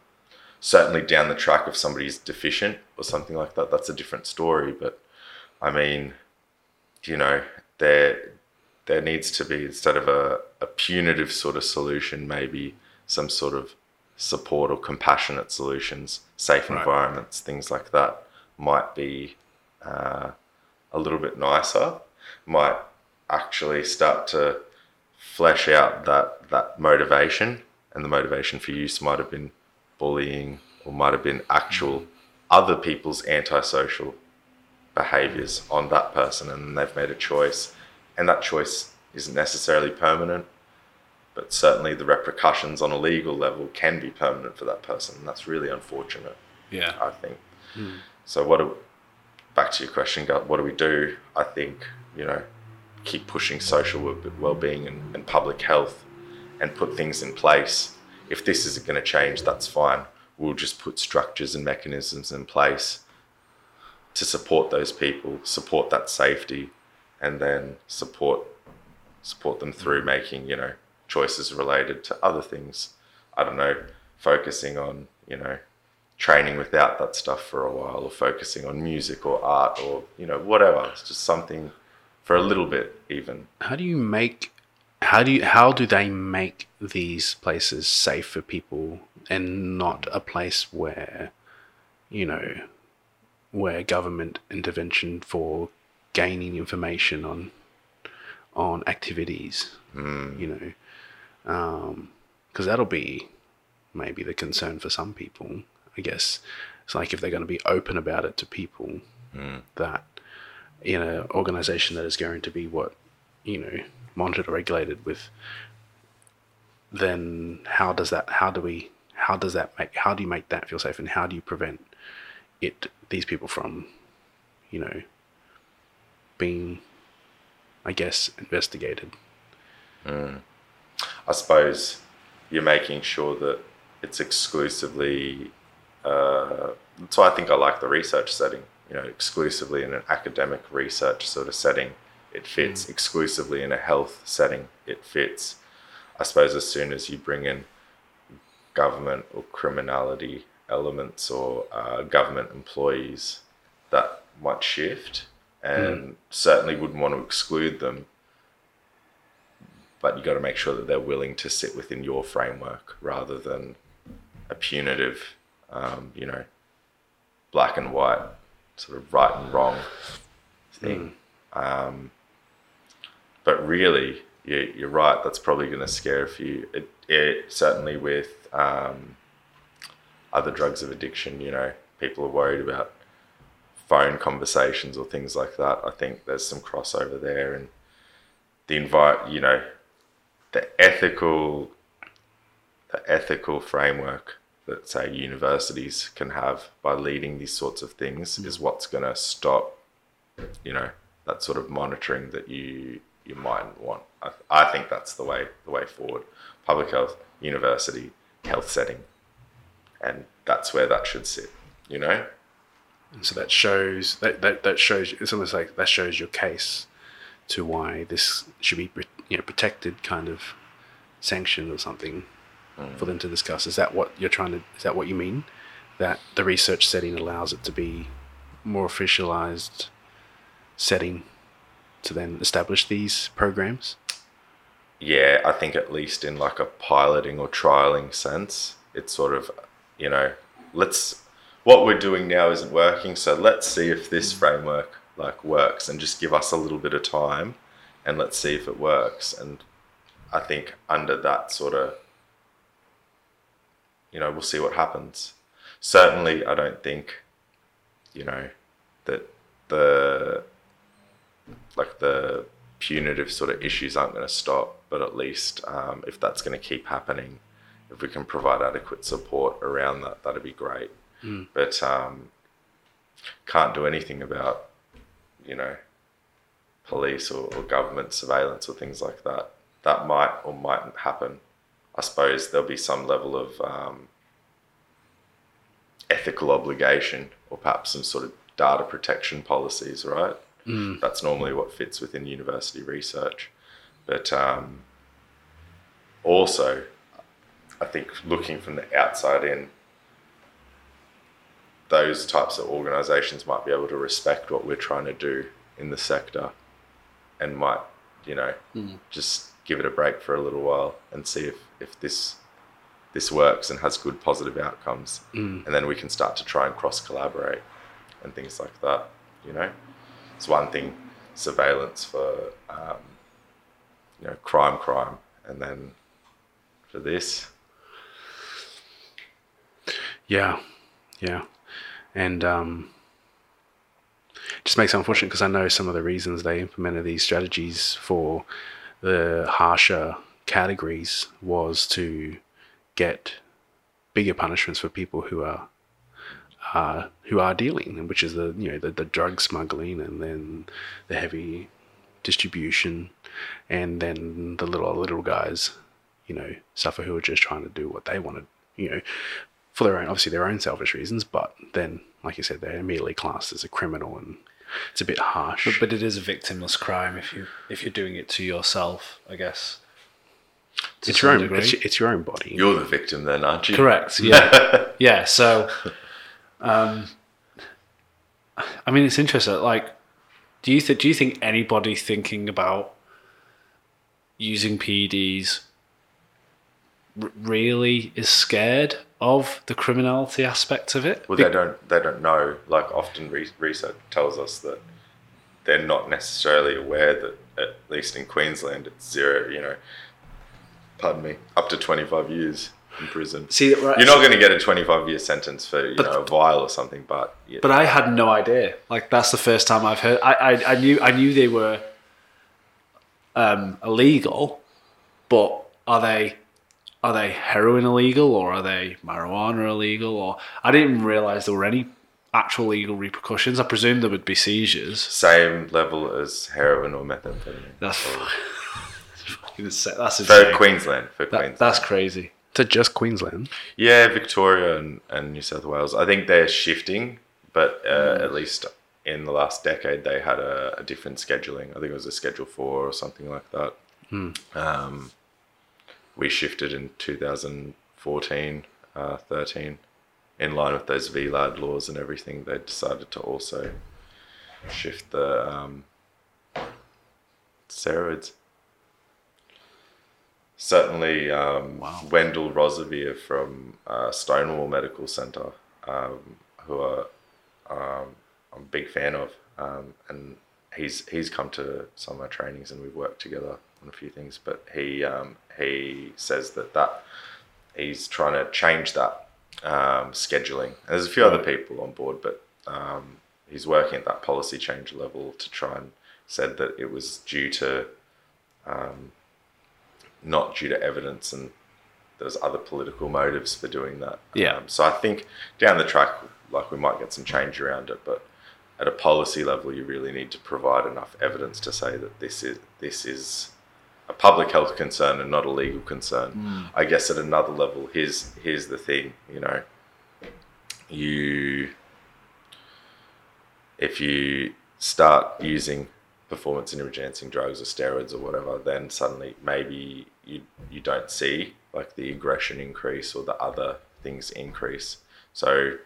certainly down the track, if somebody's deficient or something like that, that's a different story. But I mean, you know, they're there needs to be instead of a, a punitive sort of solution, maybe some sort of support or compassionate solutions, safe right. environments, things like that might be uh, a little bit nicer, might actually start to flesh out that that motivation, and the motivation for use might have been bullying or might have been actual other people's antisocial behaviors on that person, and they've made a choice and that choice isn't necessarily permanent, but certainly the repercussions on a legal level can be permanent for that person. And that's really unfortunate. Yeah, I think. Mm. So what? Do, back to your question, what do we do? I think you know, keep pushing social well-being and, and public health, and put things in place. If this isn't going to change, that's fine. We'll just put structures and mechanisms in place to support those people, support that safety, and then support support them through making you know choices related to other things. I don't know, focusing on you know training without that stuff for a while, or focusing on music or art or you know whatever. It's just something for a little bit even. How do you make how do you how do they make these places safe for people and not a place where you know where government intervention for gaining information on on activities. Mm. You know, because um, that'll be maybe the concern for some people. I guess it's like if they're going to be open about it to people mm. that in an organization that is going to be what you know monitored or regulated with then how does that how do we how does that make how do you make that feel safe and how do you prevent it these people from you know being, I guess, investigated. Mm. I suppose you're making sure that it's exclusively. Uh, that's why I think I like the research setting. You know, exclusively in an academic research sort of setting, it fits. Mm. Exclusively in a health setting, it fits. I suppose as soon as you bring in government or criminality elements or uh, government employees, that might shift and mm. certainly wouldn't want to exclude them. but you got to make sure that they're willing to sit within your framework rather than a punitive, um, you know, black and white, sort of right and wrong thing. Um, but really, you, you're right. That's probably going to scare a few. It, it certainly with um, other drugs of addiction. You know, people are worried about phone conversations or things like that. I think there's some crossover there, and the invite. You know, the ethical, the ethical framework that say universities can have by leading these sorts of things is what's going to stop. You know, that sort of monitoring that you you mightn't want. I, I think that's the way the way forward. Public health, university, health setting, and that's where that should sit. You know, And so that shows that, that that shows it's almost like that shows your case to why this should be you know protected, kind of sanctioned or something for them to discuss. Is that what you're trying to? Is that what you mean? That the research setting allows it to be more officialized setting to then establish these programs. yeah, I think at least in like a piloting or trialing sense, it's sort of, you know, let's what we're doing now isn't working, so let's see if this mm. framework like works and just give us a little bit of time and let's see if it works. And I think under that sort of you know, we'll see what happens. Certainly I don't think, you know, that the like the punitive sort of issues aren't going to stop, but at least um, if that's going to keep happening, if we can provide adequate support around that, that'd be great. But um, can't do anything about, you know, police or, or government surveillance or things like that. That might or mightn't happen. I suppose there'll be some level of um, ethical obligation or perhaps some sort of data protection policies, right? That's normally what fits within university research. But um, also, I think looking from the outside in, those types of organizations might be able to respect what we're trying to do in the sector and might, you know, just give it a break for a little while and see if, if this this works and has good positive outcomes. And then we can start to try and cross collaborate and things like that, you know? It's one thing, surveillance for, um, you know, crime, crime. And then for this, Yeah, yeah, and um, just makes it unfortunate because I know some of the reasons they implemented these strategies for the harsher categories was to get bigger punishments for people who are uh, who are dealing, which is the you know the, the drug smuggling and then the heavy distribution, and then the little little guys, you know, suffer who are just trying to do what they wanted, you know, for their own obviously their own selfish reasons, but then like you said, they're immediately classed as a criminal, and it's a bit harsh. But, but it is a victimless crime if you if you're doing it to yourself, I guess. To it's your own degree. it's, it's your own body. you're the victim then, aren't you? Correct. Yeah. yeah. So, um, I mean, it's interesting. Like, do you th- do you think anybody thinking about using PEDs r- really is scared of the criminality aspect of it? Well, they don't. They don't know. Like often, re- research tells us that they're not necessarily aware that, at least in Queensland, it's zero. You know, pardon me, up to twenty-five years in prison. See, right, You're not going to get a twenty-five year sentence for you But- know a vial or something, but yeah, But I had no idea. Like that's the first time I've heard. I I, I knew I knew they were um, illegal, but are they are they heroin illegal or are they marijuana illegal? Or I didn't realize there were any actual legal repercussions. I presume there would be seizures. same level as heroin or methamphetamine. That's fucking that's that's for. Queensland. For That- Queensland. that's crazy. to just Queensland. Yeah, Victoria and, and New South Wales. I think they're shifting, but uh, at least in the last decade, they had a, a different scheduling. I think it was a Schedule 4 or something like that. Um, we shifted in 2014, uh, 13. In line with those VLAD laws and everything, they decided to also shift the um, steroids. certainly um, Wow. Wendell Rosevear from uh, Stonewall Medical Center, um, who are um, I'm a big fan of, um, and he's he's come to some of my trainings and we've worked together on a few things. But he um, he says that that he's trying to change that um, scheduling. And there's a few other people on board, but um, he's working at that policy change level to try and said that it was due to um, not due to evidence and there's other political motives for doing that. Yeah. Um, so I think down the track, like we might get some change around it, but at a policy level, you really need to provide enough evidence to say that this is this is a public health concern and not a legal concern. Hmm. I guess at another level, here's here's the thing, you know, you if you start using performance enhancing drugs or steroids or whatever, then suddenly maybe you you don't see like the aggression increase or the other things increase. So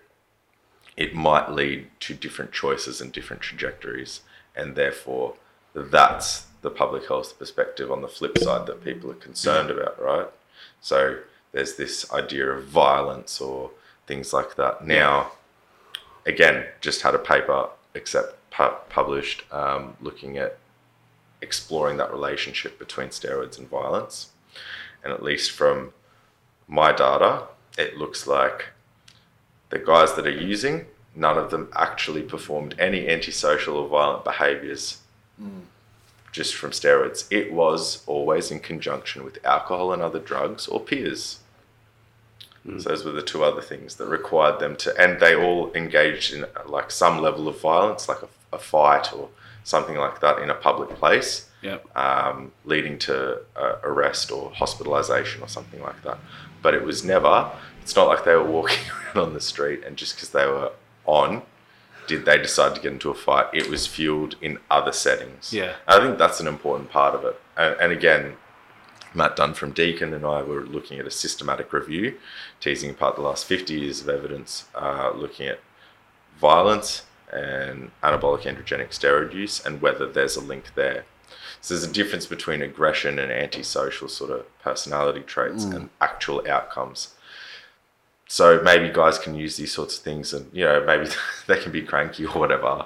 it might lead to different choices and different trajectories, and therefore that's the public health perspective on the flip side that people are concerned about, right? So there's this idea of violence or things like that. Now, again, just had a paper except pu- published um, looking at exploring that relationship between steroids and violence. And at least from my data, it looks like the guys that are using, none of them actually performed any antisocial or violent behaviors just from steroids. It was always in conjunction with alcohol and other drugs or peers. So those were the two other things that required them to, and they all engaged in like some level of violence, like a, a fight or something like that in a public place, Yep. um, leading to uh, arrest or hospitalization or something like that. But it was never, it's not like they were walking around on the street and just because they were on, did they decide to get into a fight. It was fueled in other settings. Yeah. I think that's an important part of it. And, and again, Matt Dunn from Deakin and I were looking at a systematic review, teasing apart the last 50 years of evidence, uh, looking at violence and anabolic androgenic steroid use and whether there's a link there. So there's a difference between aggression and antisocial sort of personality traits and actual outcomes. So maybe guys can use these sorts of things and, you know, maybe they can be cranky or whatever.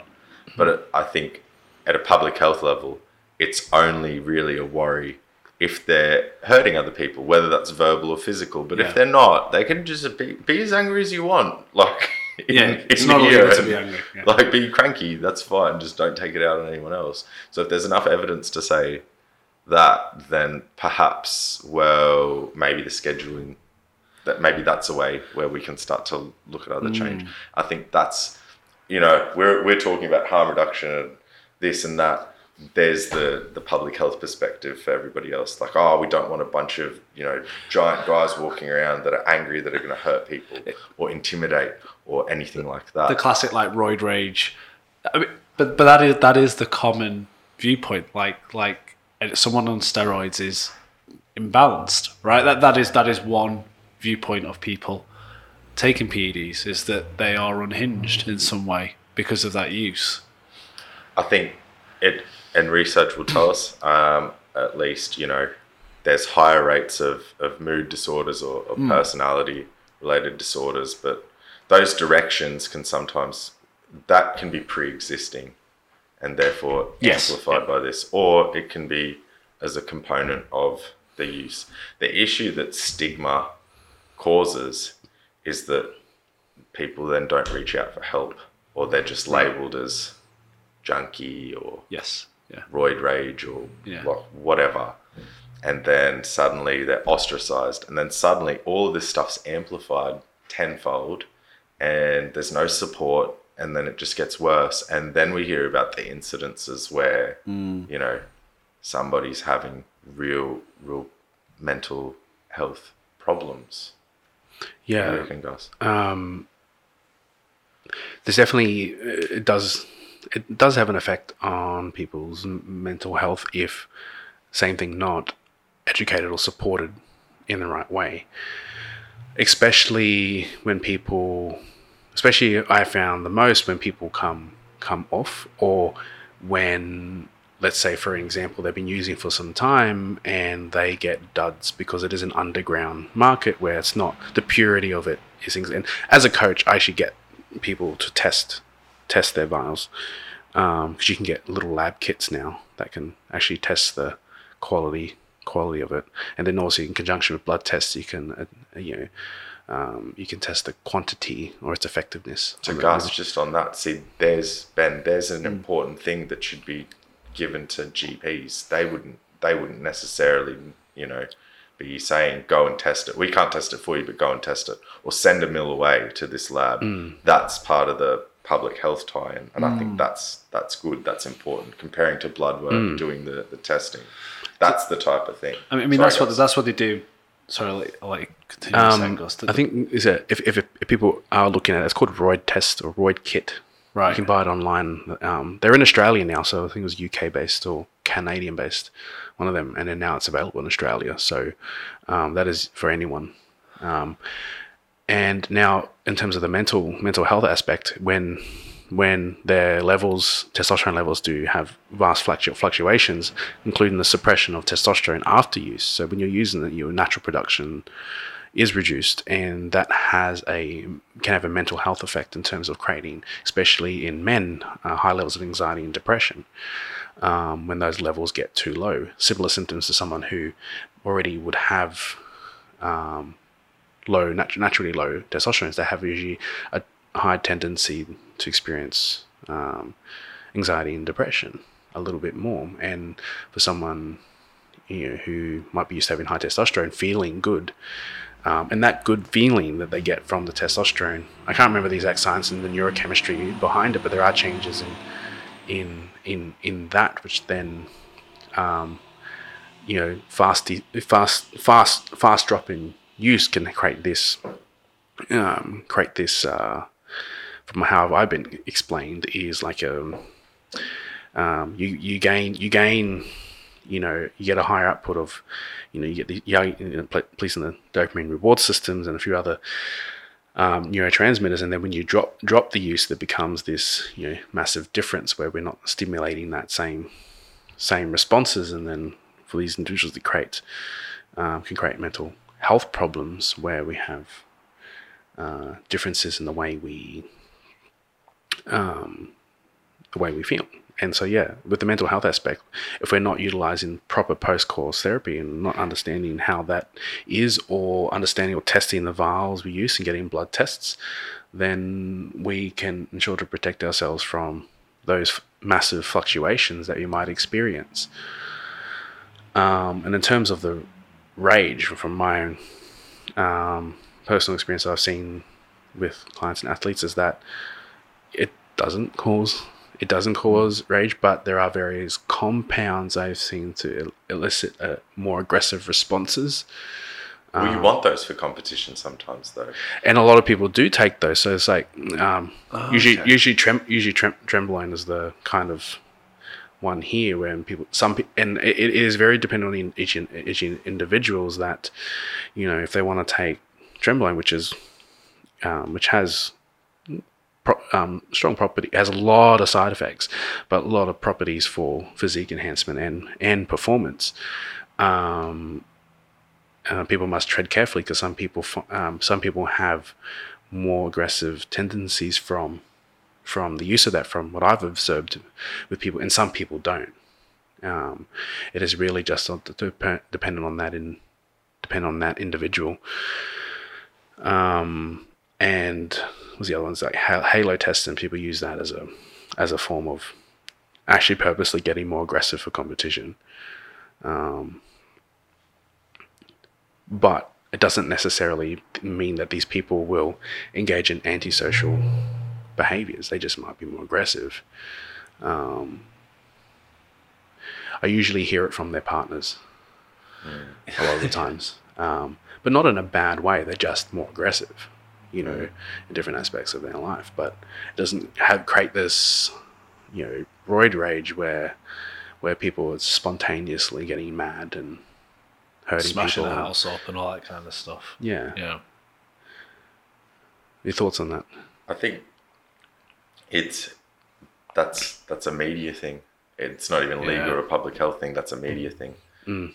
But it, I think at a public health level, it's only really a worry if they're hurting other people, whether that's verbal or physical. But Yeah. if they're not, they can just be, be as angry as you want. Like, in- Yeah, it's not illegal to be angry, yeah. Like, be cranky, that's fine. Just don't take it out on anyone else. So if there's enough evidence to say that, then perhaps, well, maybe the scheduling, that maybe that's a way where we can start to look at other change. Mm. I think that's, you know, we're, we're talking about harm reduction and this and that. There's the, the public health perspective for everybody else. Like, oh, we don't want a bunch of, you know, giant guys walking around that are angry that are going to hurt people or intimidate or anything like that. the classic like roid rage. I mean, but but that is that is the common viewpoint. Like like someone on steroids is imbalanced, right? That that is that is one viewpoint of people taking PEDs is that they are unhinged in some way because of that use. I think it and research will tell us um, at least you know there's higher rates of, of mood disorders or, or personality related disorders, but those directions can sometimes that can be pre-existing and therefore Yes. amplified by this, or it can be as a component of the use. The issue that stigma causes is that people then don't reach out for help, or they're just labelled as junkie or Yes. Yeah. roid rage or Yeah. whatever. And then suddenly they're ostracized. And then suddenly all of this stuff's amplified tenfold and there's no support. And then it just gets worse. And then we hear about the incidences where, mm. you know, somebody's having real, real mental health problems. What do you Yeah. um, there's definitely it does it does have an effect on people's mental health if same thing not educated or supported in the right way especially when people especially i found the most when people come come off or when let's say for example they've been using for some time and they get duds because it is an underground market where it's not the purity of it is things and as a coach i should get people to test test their vials because you can get little lab kits now that can actually test the quality quality of it and then also in conjunction with blood tests you can uh, you know um, you can test the quantity or its effectiveness So, guys, just on that, see, there's Ben. There's an important thing that should be given to GPs. They wouldn't. They wouldn't necessarily, you know, be saying go and test it. We can't test it for you, but go and test it, or send a mill away to this lab. Hmm. That's part of the public health tie-in, and I think that's that's good. That's important comparing to blood work, Hmm. doing the, the testing. That's the type of thing. I mean, I mean Sorry, that's what that's what they do. Sorry, I'll let, I'll let you continue saying, Um, Gus. I think is that if, if, if people are looking at it, it's called Roid Test or Roid Kit. Right. You can buy it online. Um, they're in Australia now, so I think it was UK based or Canadian based, one of them, and then now it's available in Australia. So um, that is for anyone. Um, and now, in terms of the mental mental health aspect, when when their levels, testosterone levels, do have vast fluctu- fluctuations, including the suppression of testosterone after use. So when you're using it, your natural production is reduced, and that has a can have a mental health effect in terms of creating, especially in men, uh, high levels of anxiety and depression. Um, when those levels get too low, similar symptoms to someone who already would have um, low, nat- naturally low testosterone, they have usually a high tendency to experience um, anxiety and depression a little bit more. And for someone you know, who might be used to having high testosterone, feeling good, um, and that good feeling that they get from the testosterone, I can't remember the exact science and the neurochemistry behind it, but there are changes in in in in that which then um, you know fast fast fast fast drop in use can create this um, create this uh, from how I've been explained is like a um, you you gain you gain you know you get a higher output of you know you get the you know, placing the dopamine reward systems and a few other um, neurotransmitters, and then when you drop drop the use, there becomes this you know massive difference where we're not stimulating that same same responses, and then for these individuals, it create um, can create mental health problems where we have uh, differences in the way we um, the way we feel. And so, yeah, with the mental health aspect, if we're not utilizing proper post course therapy and not understanding how that is, or understanding or testing the vials we use and getting blood tests, then we can ensure to protect ourselves from those massive fluctuations that you might experience. Um, and in terms of the rage, from my own um, personal experience I've seen with clients and athletes, is that it doesn't cause it doesn't cause rage, but there are various compounds I've seen to elicit uh, more aggressive responses. Well, you want those for competition sometimes, though. and a lot of people do take those. So it's like um, usually, okay. usually, trem- usually trem- trenbolone is the kind of one here when people some pe- and it, it is very dependent on each in- each in- individuals that you know if they want to take trenbolone, which is um, which has pro- um, strong property has a lot of side effects, but a lot of properties for physique enhancement and and performance. Um, uh, people must tread carefully because some people um, some people have more aggressive tendencies from from the use of that from what I've observed with people and some people don't um, it is really just on- dep- dependent on that in depend on that individual um, and was the other ones like Halotestin people use that as a as a form of actually purposely getting more aggressive for competition um, but it doesn't necessarily mean that these people will engage in antisocial behaviors. They just might be more aggressive. Um, I usually hear it from their partners a lot of the times, um, but not in a bad way. They're just more aggressive, you know, in different aspects of their life. But it doesn't have create this, you know, roid rage where where people are spontaneously getting mad and hurting Smashing people. the house up and all that kind of stuff. Yeah. Yeah. Your thoughts on that? I think it's that's that's a media thing. it's not even legal Yeah. or a public health thing. That's a media thing. Mm.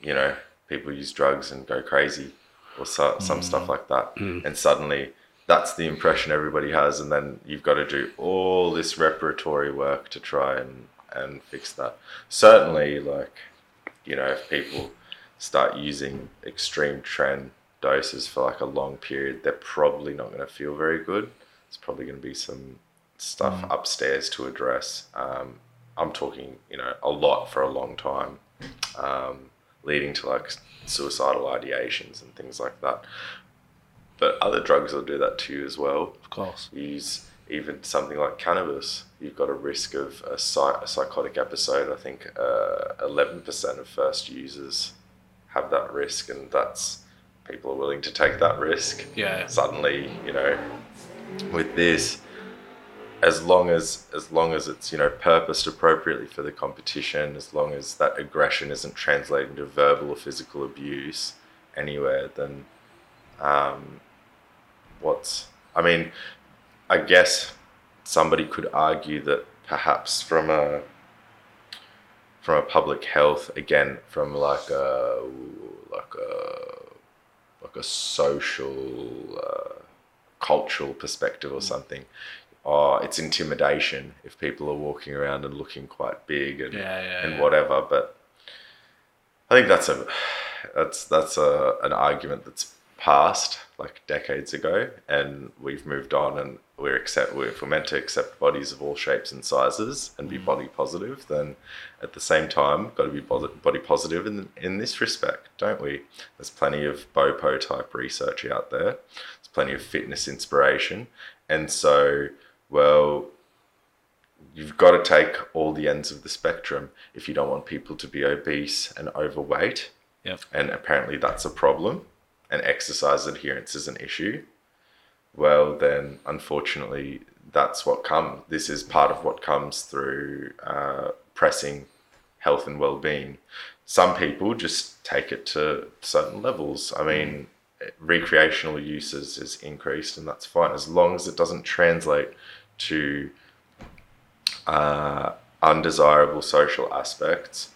You know, people use drugs and go crazy, or so, some stuff like that, and suddenly that's the impression everybody has, and then you've got to do all this reparatory work to try and and fix that. Certainly, like you know, if people start using extreme tren doses for like a long period, they're probably not going to feel very good. It's probably going to be some stuff upstairs to address. Um, I'm talking, you know, a lot for a long time, um, leading to like suicidal ideations and things like that. But other drugs will do that to you as well Of course. use even something like cannabis, you've got a risk of a, psy- a psychotic episode. I think uh, 11% of first users have that risk, and that's people are willing to take that risk. Yeah. Suddenly, you know, with this, as long as as long as it's you know purposed appropriately for the competition, as long as that aggression isn't translated into verbal or physical abuse anywhere, then um, what's I mean, I guess somebody could argue that perhaps from a from a public health again from like a like a like a social uh, cultural perspective or something oh it's intimidation if people are walking around and looking quite big and Yeah, yeah, and yeah. whatever but I think that's a that's that's a an argument that's passed like decades ago, and we've moved on, and we're accept we're, if we're meant to accept bodies of all shapes and sizes and be mm. body positive, then at the same time got to be body positive in in this respect, don't we? There's plenty of BOPO type research out there. There's plenty of fitness inspiration, and so well you've got to take all the ends of the spectrum if you don't want people to be obese and overweight. Yep. And apparently that's a problem, and exercise adherence is an issue. Well, then, unfortunately, that's what comes. This is part of what comes through uh, pressing health and well-being. Some people just take it to certain levels. I mean, recreational uses is increased, and that's fine as long as it doesn't translate to uh, undesirable social aspects,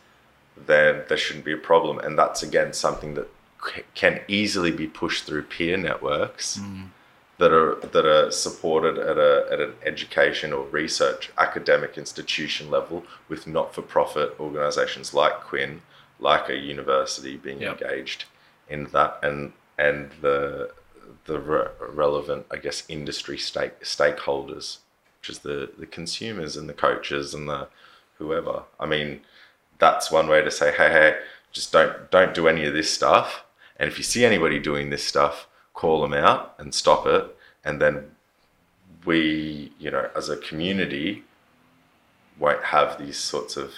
then there shouldn't be a problem. And that's again something that c- can easily be pushed through peer networks that are that are supported at a at an education or research academic institution level with not-for-profit organisations like QuIHN, like a university being Yep. engaged in that, and and the the re- relevant, I guess, industry stake stakeholders, which is the the consumers and the coaches and the whoever. I mean, that's one way to say, hey, hey, just don't don't do any of this stuff. And if you see anybody doing this stuff, call them out and stop it. And then we, you know, as a community, won't have these sorts of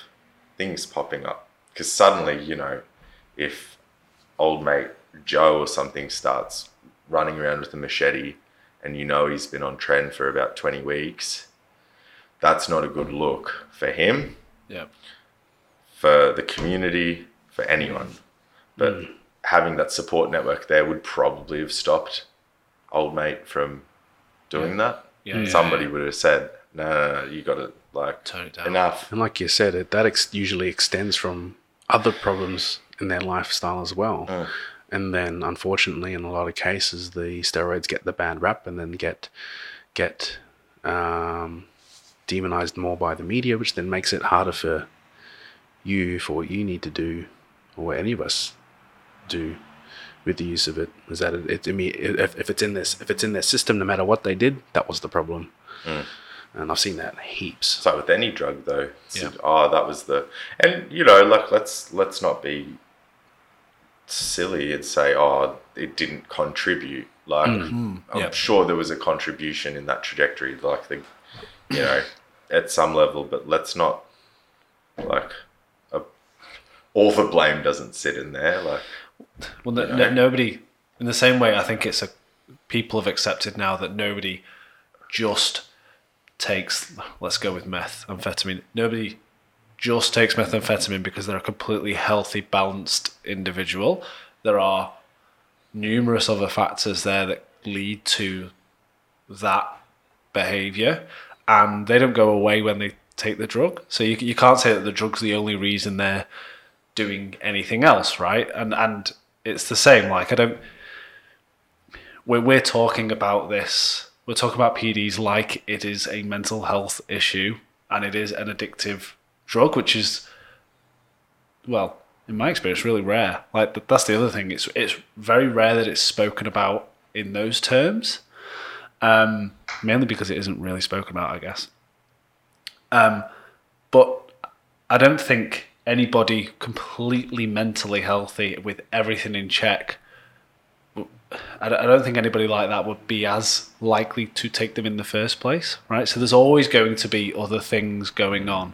things popping up. Because suddenly, you know, if old mate Joe or something starts running around with a machete and you know he's been on tren for about 20 weeks, that's not a good look for him Yep. for the community, for anyone. But having that support network there would probably have stopped old mate from doing that. Yeah, yeah, Somebody would have said, no, no, no you got to like Tone it down. enough. And like you said, it, that ex- usually extends from other problems in their lifestyle as well. Mm. And then, unfortunately, in a lot of cases, the steroids get the bad rap and then get get um, demonized more by the media, which then makes it harder for you for what you need to do, or what any of us do with the use of it. Is that it? it I mean, if, if it's in this, if it's in their system, no matter what they did, that was the problem. And I've seen that heaps. So with any drug though, Yeah. oh that was the and you know like let's let's not be silly and say oh it didn't contribute. Like mm. hmm. I'm yeah. sure there was a contribution in that trajectory, like the you know at some level, but let's not like a, all the blame doesn't sit in there. Like Well, no, no, nobody. In the same way, I think it's a people have accepted now that nobody just takes. Let's go with methamphetamine. Nobody just takes methamphetamine because they're a completely healthy, balanced individual. There are numerous other factors there that lead to that behavior, and they don't go away when they take the drug. So you you can't say that the drug's the only reason they're doing anything else, right? And and it's the same. Like I don't. When we're talking about this, we're talking about PEDs like it is a mental health issue and it is an addictive drug, which is, well, in my experience, really rare. Like that's the other thing. It's it's very rare that it's spoken about in those terms. Um, mainly because it isn't really spoken about, I guess. Um, but I don't think anybody completely mentally healthy with everything in check. I don't think anybody like that would be as likely to take them in the first place, right? So there's always going to be other things going on.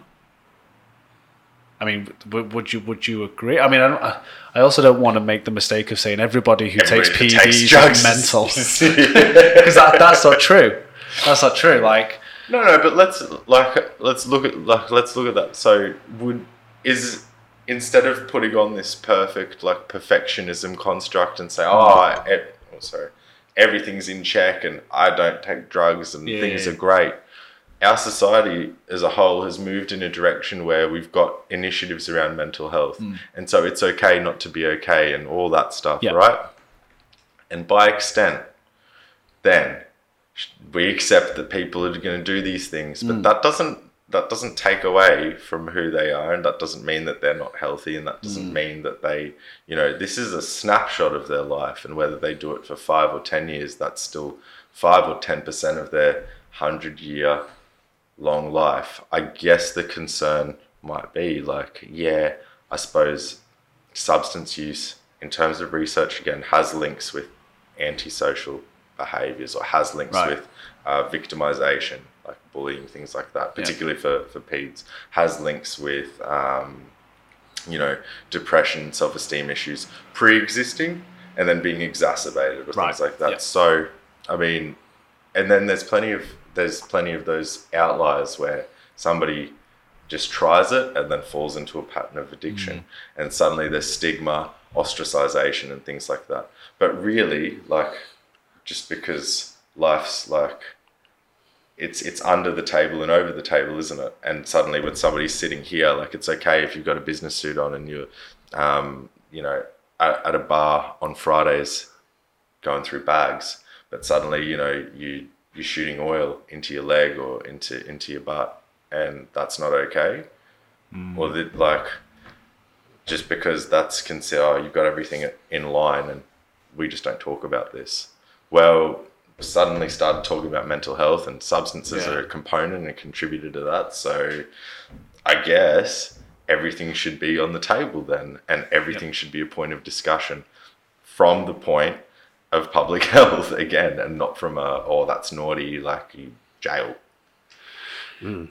I mean, would you would you agree? I mean, I, I also don't want to make the mistake of saying everybody who Everybody takes takes PEDs drugs is mental because that, that's not true. That's not true. Like, No, no, but let's like let's look at like let's look at that. So would is instead of putting on this perfect like perfectionism construct and say, oh, e- oh sorry, everything's in check and I don't take drugs and Yeah, things yeah. are great. Our society as a whole has moved in a direction where we've got initiatives around mental health, mm. and so it's okay not to be okay and all that stuff, Yeah. right? And by extent, then we accept that people are going to do these things, but mm. that doesn't that doesn't take away from who they are, and that doesn't mean that they're not healthy, and that doesn't mm. mean that they, you know, this is a snapshot of their life, and whether they do it for five or ten years, that's still five or ten percent of their hundred year long life. I guess the concern might be like, yeah, I suppose substance use in terms of research again has links with antisocial behaviors or has links Right. with uh, victimization like bullying things like that particularly for, for PEDs has links with um, you know depression self-esteem issues pre-existing and then being exacerbated or Right. things like that Yeah. so i mean and then there's plenty of there's plenty of those outliers where somebody just tries it and then falls into a pattern of addiction and suddenly there's stigma ostracization and things like that. But really like just because life's like it's it's under the table and over the table isn't it? And suddenly when somebody's sitting here like it's okay if you've got a business suit on and you're um, you know at, at a bar on fridays going through bags but suddenly you know you you're shooting oil into your leg or into into your butt and that's not okay? Mm. Or that like just because that's consider oh, you've got everything in line and we just don't talk about this. Well suddenly started talking about mental health and substances Yeah. are a component and a contributor to that. So i guess everything should be on the table then and everything should be a point of discussion from the point of public health again and not from a oh that's naughty like jail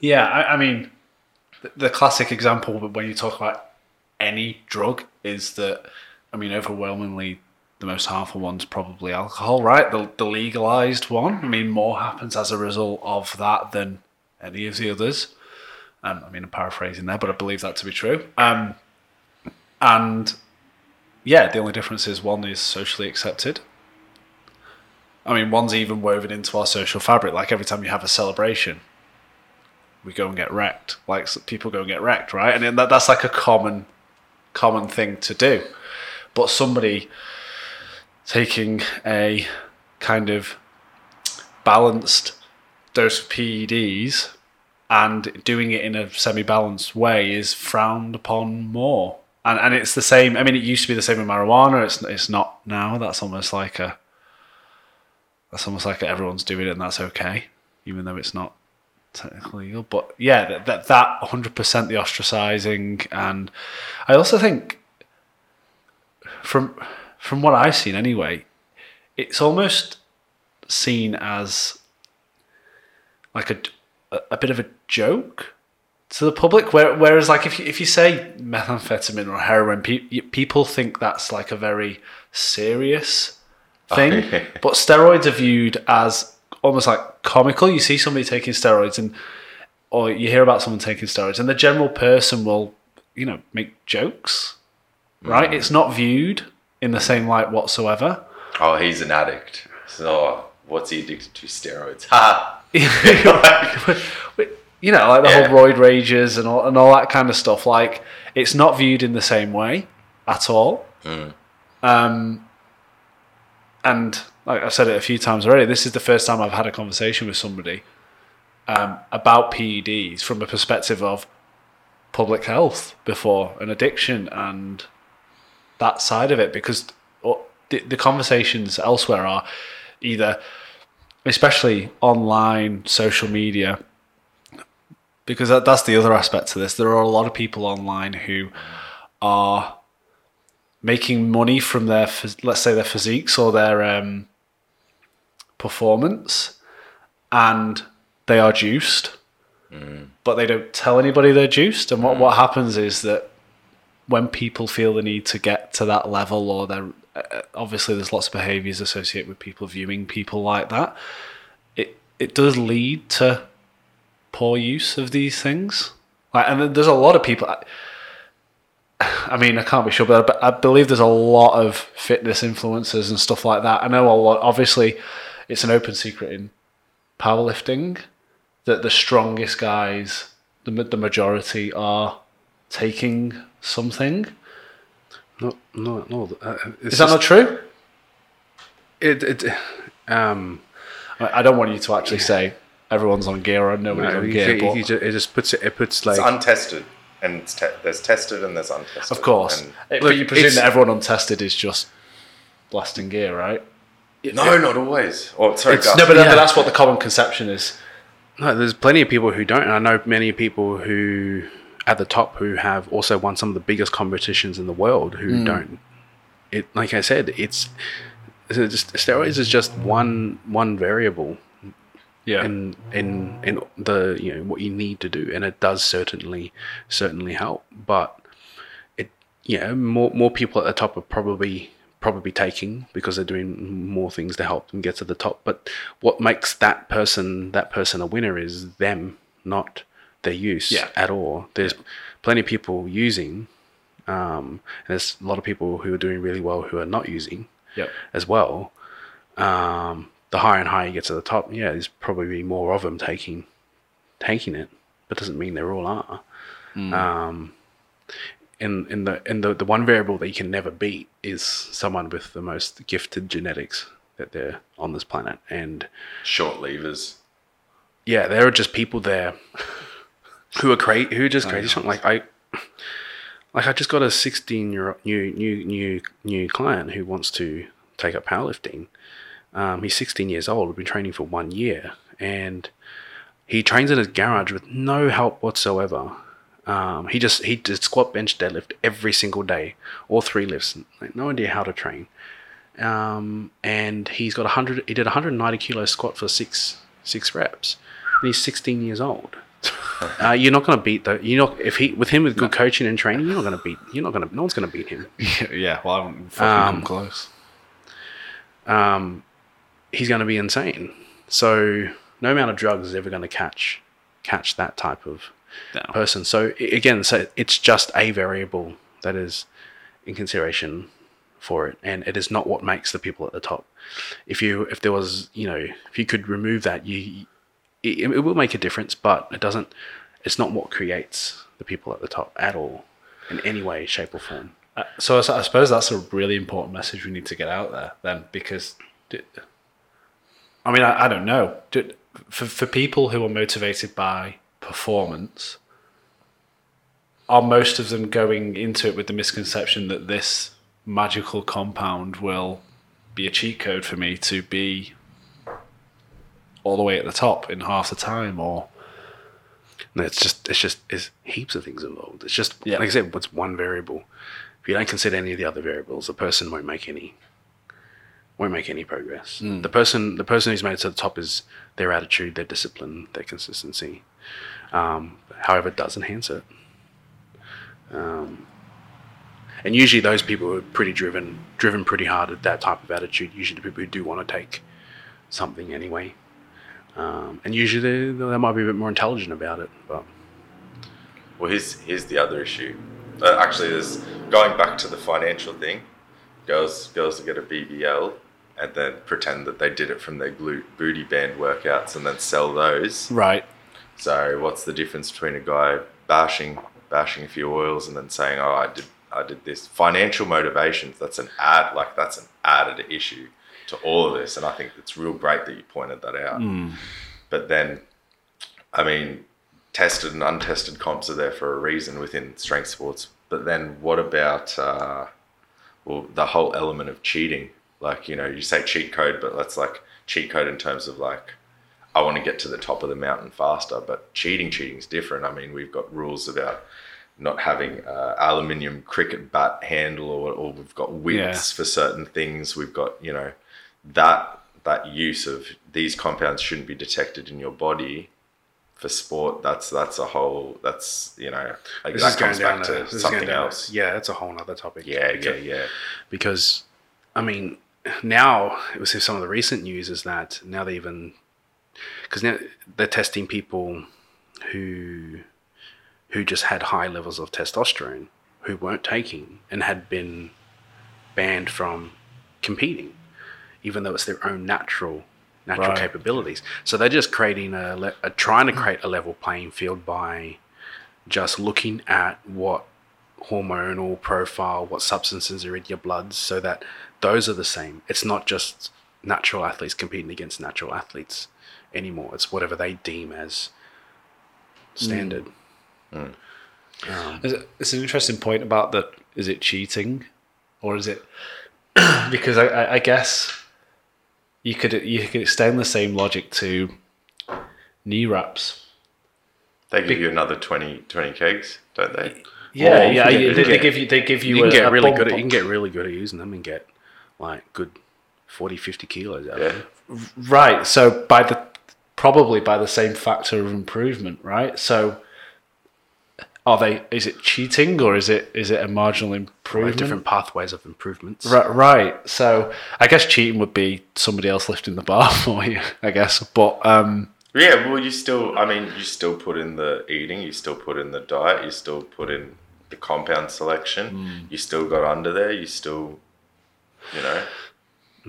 Yeah, I, I mean, the, the classic example when you talk about any drug is that, I mean, overwhelmingly the most harmful one's probably alcohol, right? The, the legalized one. I mean, more happens as a result of that than any of the others. Um, I mean, I'm paraphrasing there, but I believe that to be true. Um, and yeah, the only difference is one is socially accepted. I mean, one's even woven into our social fabric. Like every time you have a celebration, we go and get wrecked. Like people go and get wrecked, right? And that, that's like a common, common thing to do. But somebody taking a kind of balanced dose of PEDs and doing it in a semi-balanced way is frowned upon more. And and it's the same. I mean, it used to be the same with marijuana. It's it's not now. That's almost like a. That's almost like everyone's doing it, and that's okay, even though it's not technically legal. But yeah, that that hundred percent the ostracizing, and I also think from from what I've seen anyway, it's almost seen as like a a bit of a joke to the public. Where, whereas, like if you, if you say methamphetamine or heroin, pe- people think that's like a very serious thing. but steroids are viewed as almost like comical. You see somebody taking steroids, and or you hear about someone taking steroids, and the general person will, you know, make jokes. Right? It's not viewed in the same light whatsoever. oh he's an addict so what's he addicted to steroids ha you know, like the Yeah. whole roid rages and all, and all that kind of stuff. Like, it's not viewed in the same way at all. Um, and like I've said it a few times already, this is the first time I've had a conversation with somebody um, about PEDs from a perspective of public health before and addiction and that side of it because the, the conversations elsewhere are either especially online social media because that, that's the other aspect to this. There are a lot of people online who are making money from their let's say their physiques or their um, performance and they are juiced. But they don't tell anybody they're juiced. And what, what happens is that when people feel the need to get to that level or they're uh, obviously there's lots of behaviors associated with people viewing people like that it it does lead to poor use of these things. Like and there's a lot of people I mean, I can't be sure, but I believe there's a lot of fitness influencers and stuff like that. I know a lot. Obviously, it's an open secret in powerlifting that the strongest guys, the the majority, are taking something. No, no, no. Uh, it's Is that not true? It, it, um, I I don't want you to actually say everyone's on gear or nobody's no, on you- gear, you- but you ju- it just puts it. It puts like It's untested, and it's te- there's tested and there's untested. of course. And- but Look, you presume it's- that everyone untested is just blasting gear, right? no, not always. Or sorry, It's- No, but, Yeah. but that's what the common conception is. No, there's plenty of people who don't. And I know many people who at the top who have also won some of the biggest competitions in the world who hmm. don't. It like I said, it's, it's just steroids is just one one variable Yeah. in in in the you know what you need to do, and it does certainly certainly help. But it yeah more more people at the top are probably probably taking because they're doing more things to help them get to the top. But what makes that person that person a winner is them, not their use Yeah. at all. There's plenty of people using. Um, and there's a lot of people who are doing really well who are not using Yep. as well. Um, the higher and higher you get to the top, yeah, there's probably more of them taking taking it, but doesn't mean they're all are. Um, in in the in the the one variable that you can never beat is someone with the most gifted genetics that they're on this planet, and short levers. yeah, there are just people there who are crazy, who are just crazy. strong. Like I, like I just got a 16 year old new new new new client who wants to take up powerlifting. Um, he's 16 years old. We've been training for one year, and he trains in his garage with no help whatsoever. Um, he just he did squat, bench, deadlift every single day, all three lifts. Like, no idea how to train. Um, and he's got 100. He did 190 kilo squat for six six reps. And he's 16 years old. Uh, you're not going to beat the. You know, if he with him with good coaching and training, you're not going to beat. You're not going to. No one's going to beat him. yeah, well, I haven't fucking Um, come close. um, he's going to be insane. So no amount of drugs is ever going to catch catch that type of No. person. So again, so it's just a variable that is in consideration for it, and it is not what makes the people at the top. If you if there was you know if you could remove that, you it, it will make a difference, but it doesn't. It's not what creates the people at the top at all, in any way, shape, or form. Uh, So I suppose that's a really important message we need to get out there then, because d- I mean I, I don't know D- for for people who are motivated by performance, are most of them going into it with the misconception that this magical compound will be a cheat code for me to be all the way at the top in half the time, or No, it's just it's just it's heaps of things involved. It's just Yeah. like I said, what's one variable. If you don't consider any of the other variables, the person won't make any won't make any progress. The person the person who's made it to the top is their attitude, their discipline, their consistency. Um, however, it does enhance it. Um, and usually those people are pretty driven, driven pretty hard at that type of attitude. Usually the people who do want to take something anyway. Um, and usually they, they might be a bit more intelligent about it, but Well, here's here's the other issue. Uh, actually, there's going back to the financial thing. Girls girls that get a BBL and then pretend that they did it from their glute booty band workouts and then sell those. right? So what's the difference between a guy bashing bashing a few oils and then saying, "Oh, I did I did this"? Financial motivations. That's an add like that's an added issue to all of this, and I think it's real great that you pointed that out. But then, I mean, tested and untested comps are there for a reason within strength sports. But then, what about uh, well the whole element of cheating? Like you know, you say cheat code, but let's like cheat code in terms of like I want to get to the top of the mountain faster. But cheating, cheating is different. I mean, we've got rules about not having uh, aluminium cricket bat handle, or, or we've got widths for certain things. We've got you know that that use of these compounds shouldn't be detected in your body for sport. That's that's a whole. That's you know like This that comes down back a- to something else. yeah, that's a whole other topic. Yeah, yeah, yeah. Because, I mean, now it was some of the recent news is that now they even because now they're testing people who who just had high levels of testosterone who weren't taking and had been banned from competing, even though it's their own natural natural Right. capabilities. So they're just creating a, a trying to hmm. create a level playing field by just looking at what hormonal profile, what substances are in your blood, so that those are the same. It's not just natural athletes competing against natural athletes anymore. It's whatever they deem as standard. Mm. Mm. Um, it's, it's an interesting point about that. Is it cheating, or is it because I, I, I guess you could you could extend the same logic to knee wraps. They give you another 20, 20 kegs, don't they? Yeah, Or you yeah. you- you they, can they get- give you they give you, You can a, get a really bump good. At, you can get really good at using them and get like good 40, 50 kilos out Yeah. of them. Right. So by the probably by the same factor of improvement, right? So are they? Is it cheating or is it is it a marginal Like improvement? different pathways of improvements. Right, right. So I guess cheating would be somebody else lifting the bar for you. I guess, but um, Yeah, well, you still, I mean, you still put in the eating, you still put in the diet, you still put in the compound selection, Hmm. you still got under there, you still, you know,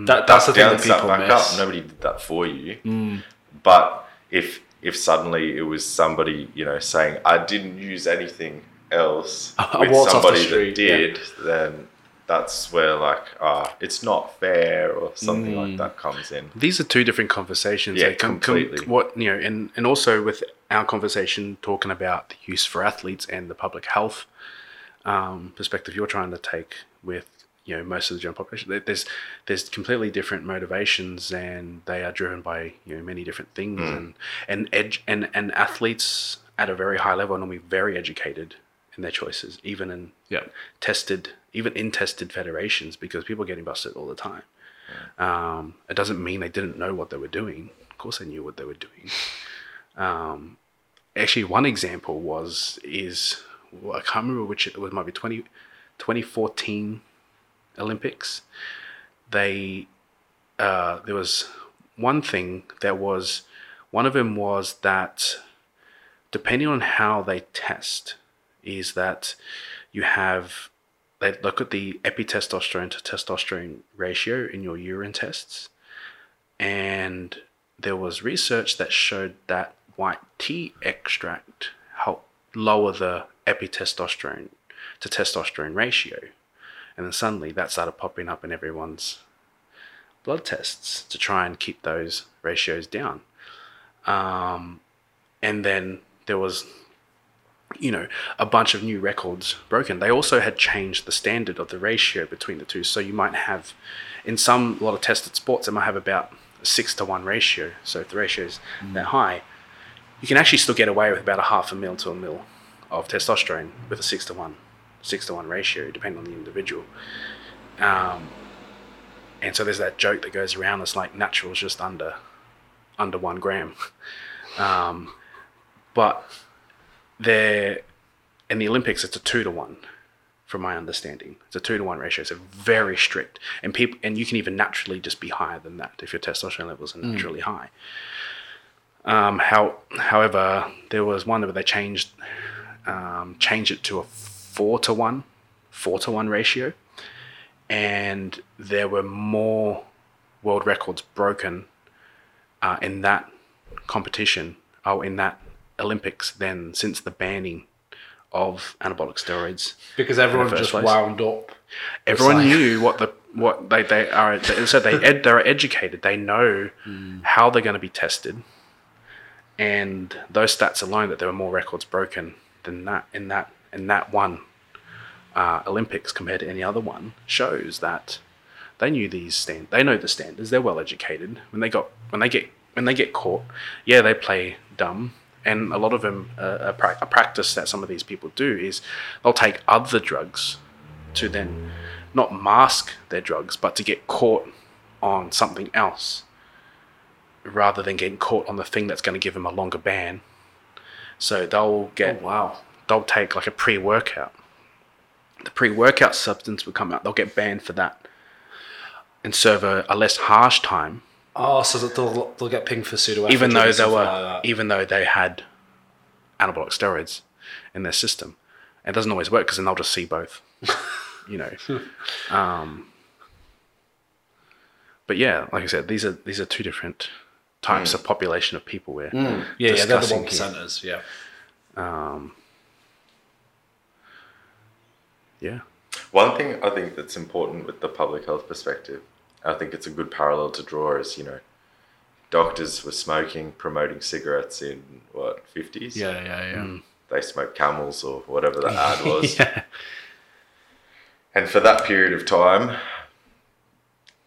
that that's the thing that people back miss. Up. Nobody did that for you. But if if suddenly it was somebody, you know, saying I didn't use anything else I with walked off the somebody street, that did, then that's where like ah, it's not fair or something Hmm. like that comes in. These are two different conversations. Yeah, They com- com- completely. what you know, and and also with our conversation talking about the use for athletes and the public health um, perspective you're trying to take with you know most of the general population. There's there's completely different motivations, and they are driven by you know many different things, and and edge and and athletes at a very high level are normally very educated in their choices, even in Yeah. tested, even in tested federations, because people are getting busted all the time. Um, it doesn't mean they didn't know what they were doing. Of course, they knew what they were doing. Um, actually, one example was is I can't remember which it was. Might be 20, 2014 Olympics. They uh, there was one thing that was one of them was that depending on how they test, is that you have they look at the epitestosterone to testosterone ratio in your urine tests, and there was research that showed that white tea extract helped lower the epitestosterone to testosterone ratio, and then suddenly that started popping up in everyone's blood tests to try and keep those ratios down. Um, and then there was you know, a bunch of new records broken. They also had changed the standard of the ratio between the two. So you might have, in some, a lot of tested sports, they might have about a six to one ratio. So if the ratio is that high, you can actually still get away with about a half a mil to a mil of testosterone with a six to one, six to one ratio, depending on the individual. Um, and so there's that joke that goes around. It's like natural is just under, under one gram. Um, but there in the Olympics it's a two to one from my understanding it's a two to one ratio so very strict and people and you can even naturally just be higher than that if your testosterone levels are naturally high um, how however there was one where they changed um, changed it to a four to one four to one ratio and there were more world records broken uh, in that competition oh in that Olympics than since the banning of anabolic steroids. Because everyone just place. wound up. Everyone like- knew what the what they they are. They, so they ed, they're educated. They know how they're going to be tested, and those stats alone that there were more records broken than that in that in that one uh, Olympics compared to any other one shows that they knew these stand. They know the standards. They're well educated. When they got when they get when they get caught, yeah, they play dumb. And a lot of them, uh, a, pra- a practice that some of these people do is they'll take other drugs to then not mask their drugs, but to get caught on something else rather than getting caught on the thing that's going to give them a longer ban. So they'll get Oh, wow. they'll take like a pre-workout. The pre-workout substance will come out. They'll get banned for that and serve a, a less harsh time, Oh, so that they'll, they'll get pinged for pseudo even though they were even though they had anabolic steroids in their system. It doesn't always work because then they'll just see both. you know. Um, but yeah, like I said, these are these are two different types mm. of population of people we're mm. yeah, yeah, they're the discussing one here. percenters. Yeah. Um, yeah. One thing I think that's important with the public health perspective, I think it's a good parallel to draw is, you know, doctors were smoking, promoting cigarettes in what, 50s? Yeah, yeah, yeah. Mm. They smoked camels or whatever the ad was. yeah. And for that period of time,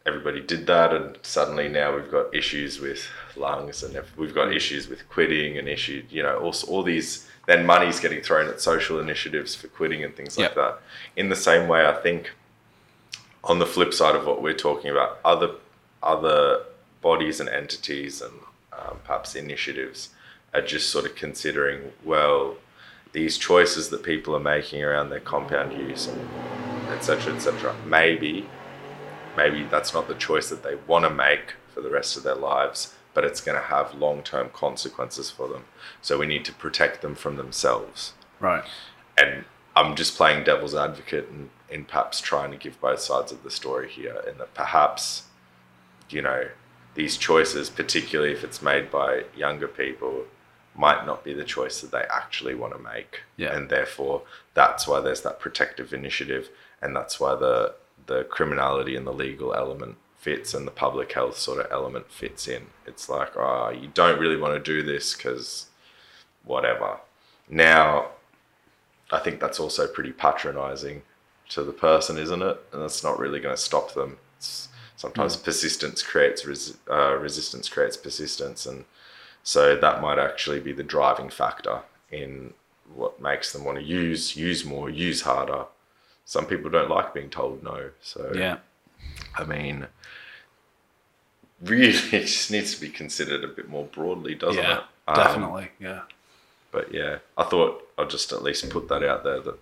everybody did that, and suddenly now we've got issues with lungs, and if- we've got issues with quitting, and issue, you know, all, all these. Then money's getting thrown at social initiatives for quitting and things like Yep. that. In the same way, I think on the flip side of what we're talking about, other other bodies and entities and um, perhaps initiatives are just sort of considering, well, these choices that people are making around their compound use and etc etc maybe maybe that's not the choice that they want to make for the rest of their lives but it's going to have long-term consequences for them so we need to protect them from themselves Right. and i'm just playing devil's advocate and in perhaps trying to give both sides of the story here and that perhaps you know these choices particularly if it's made by younger people might not be the choice that they actually want to make Yeah. and therefore that's why there's that protective initiative and that's why the the criminality and the legal element fits and the public health sort of element fits in it's like oh you don't really want to do this because whatever now I think that's also pretty patronizing to the person, isn't it? And that's not really going to stop them. It's, sometimes persistence creates res, uh, resistance creates persistence, and so that might actually be the driving factor in what makes them want to use, use more, use harder. Some people don't like being told no, so Yeah. I mean, really, it just needs to be considered a bit more broadly, doesn't Yeah. it? Um, Definitely. Yeah. but yeah, I thought I'd just at least put that out there that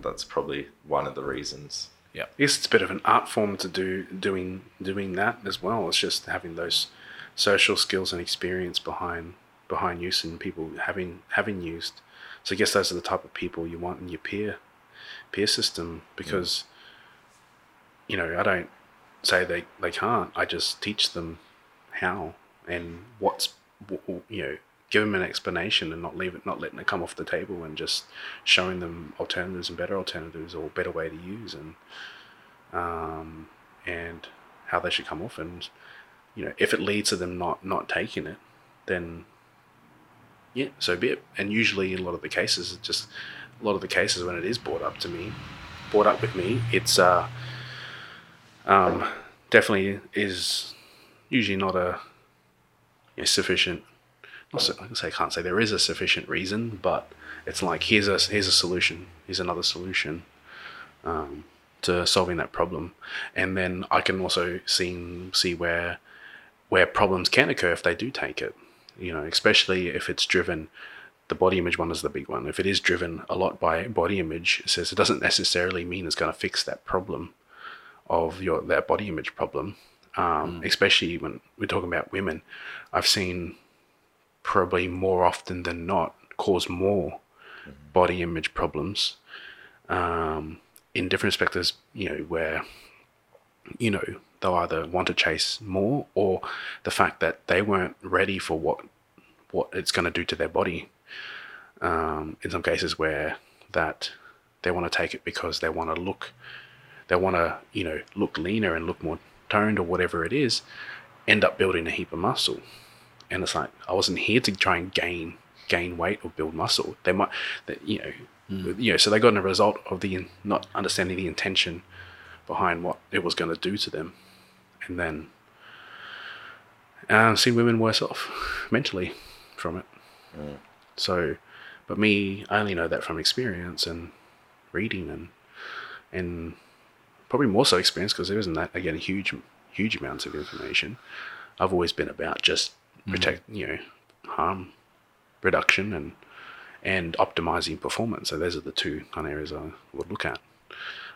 that's probably one of the reasons. Yeah. I guess it's a bit of an art form to do doing doing that as well. It's just having those social skills and experience behind behind use and people having having used. So I guess those are the type of people you want in your peer peer system because you know I don't say they they can't. I just teach them how and what's you know give them an explanation and not leave it not letting it come off the table and just showing them alternatives and better alternatives or better way to use and um, and how they should come off and you know if it leads to them not not taking it then yeah so be it and usually in a lot of the cases it just a lot of the cases when it is brought up to me brought up with me it's uh um definitely is usually not a you know, sufficient not I say can't say there is a sufficient reason but it's like here's a here's a solution here's another solution um, to solving that problem. And then I can also see see where where problems can occur if they do take it. You know, especially if it's driven. The body image one is the big one. If it is driven a lot by body image, it says it doesn't necessarily mean it's going to fix that problem of your that body image problem. Um, Especially when we're talking about women, I've seen probably more often than not cause more body image problems um, in different perspectives, you know, where, you know, they'll either want to chase more or the fact that they weren't ready for what what it's going to do to their body. Um, in some cases where that they want to take it because they want to look, they want to you know look leaner and look more toned or whatever it is, end up building a heap of muscle. And it's like I wasn't here to try and gain gain weight or build muscle. They might, that you know, you know. So they got a result of the not understanding the intention behind what it was going to do to them, and then uh, see women worse off mentally from it. So, but me, I only know that from experience and reading and and probably more so experience because there isn't that again huge huge amounts of information. I've always been about just protect you know harm reduction and and optimizing performance. So those are the two kind of areas I would look at.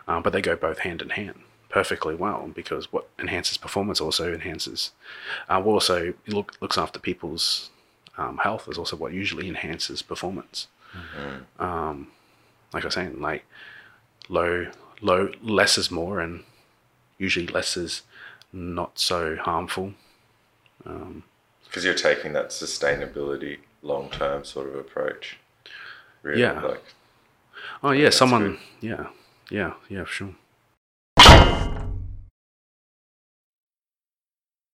Um, but they go both hand in hand perfectly well because what enhances performance also enhances, uh, also look, looks after people's um, health is also what usually enhances performance. Um, like I was saying, like low, low, less is more, and usually less is not so harmful. Because you're taking that sustainability long term sort of approach. Really, Yeah. like Oh yeah, someone. good. Yeah, yeah, yeah, for sure.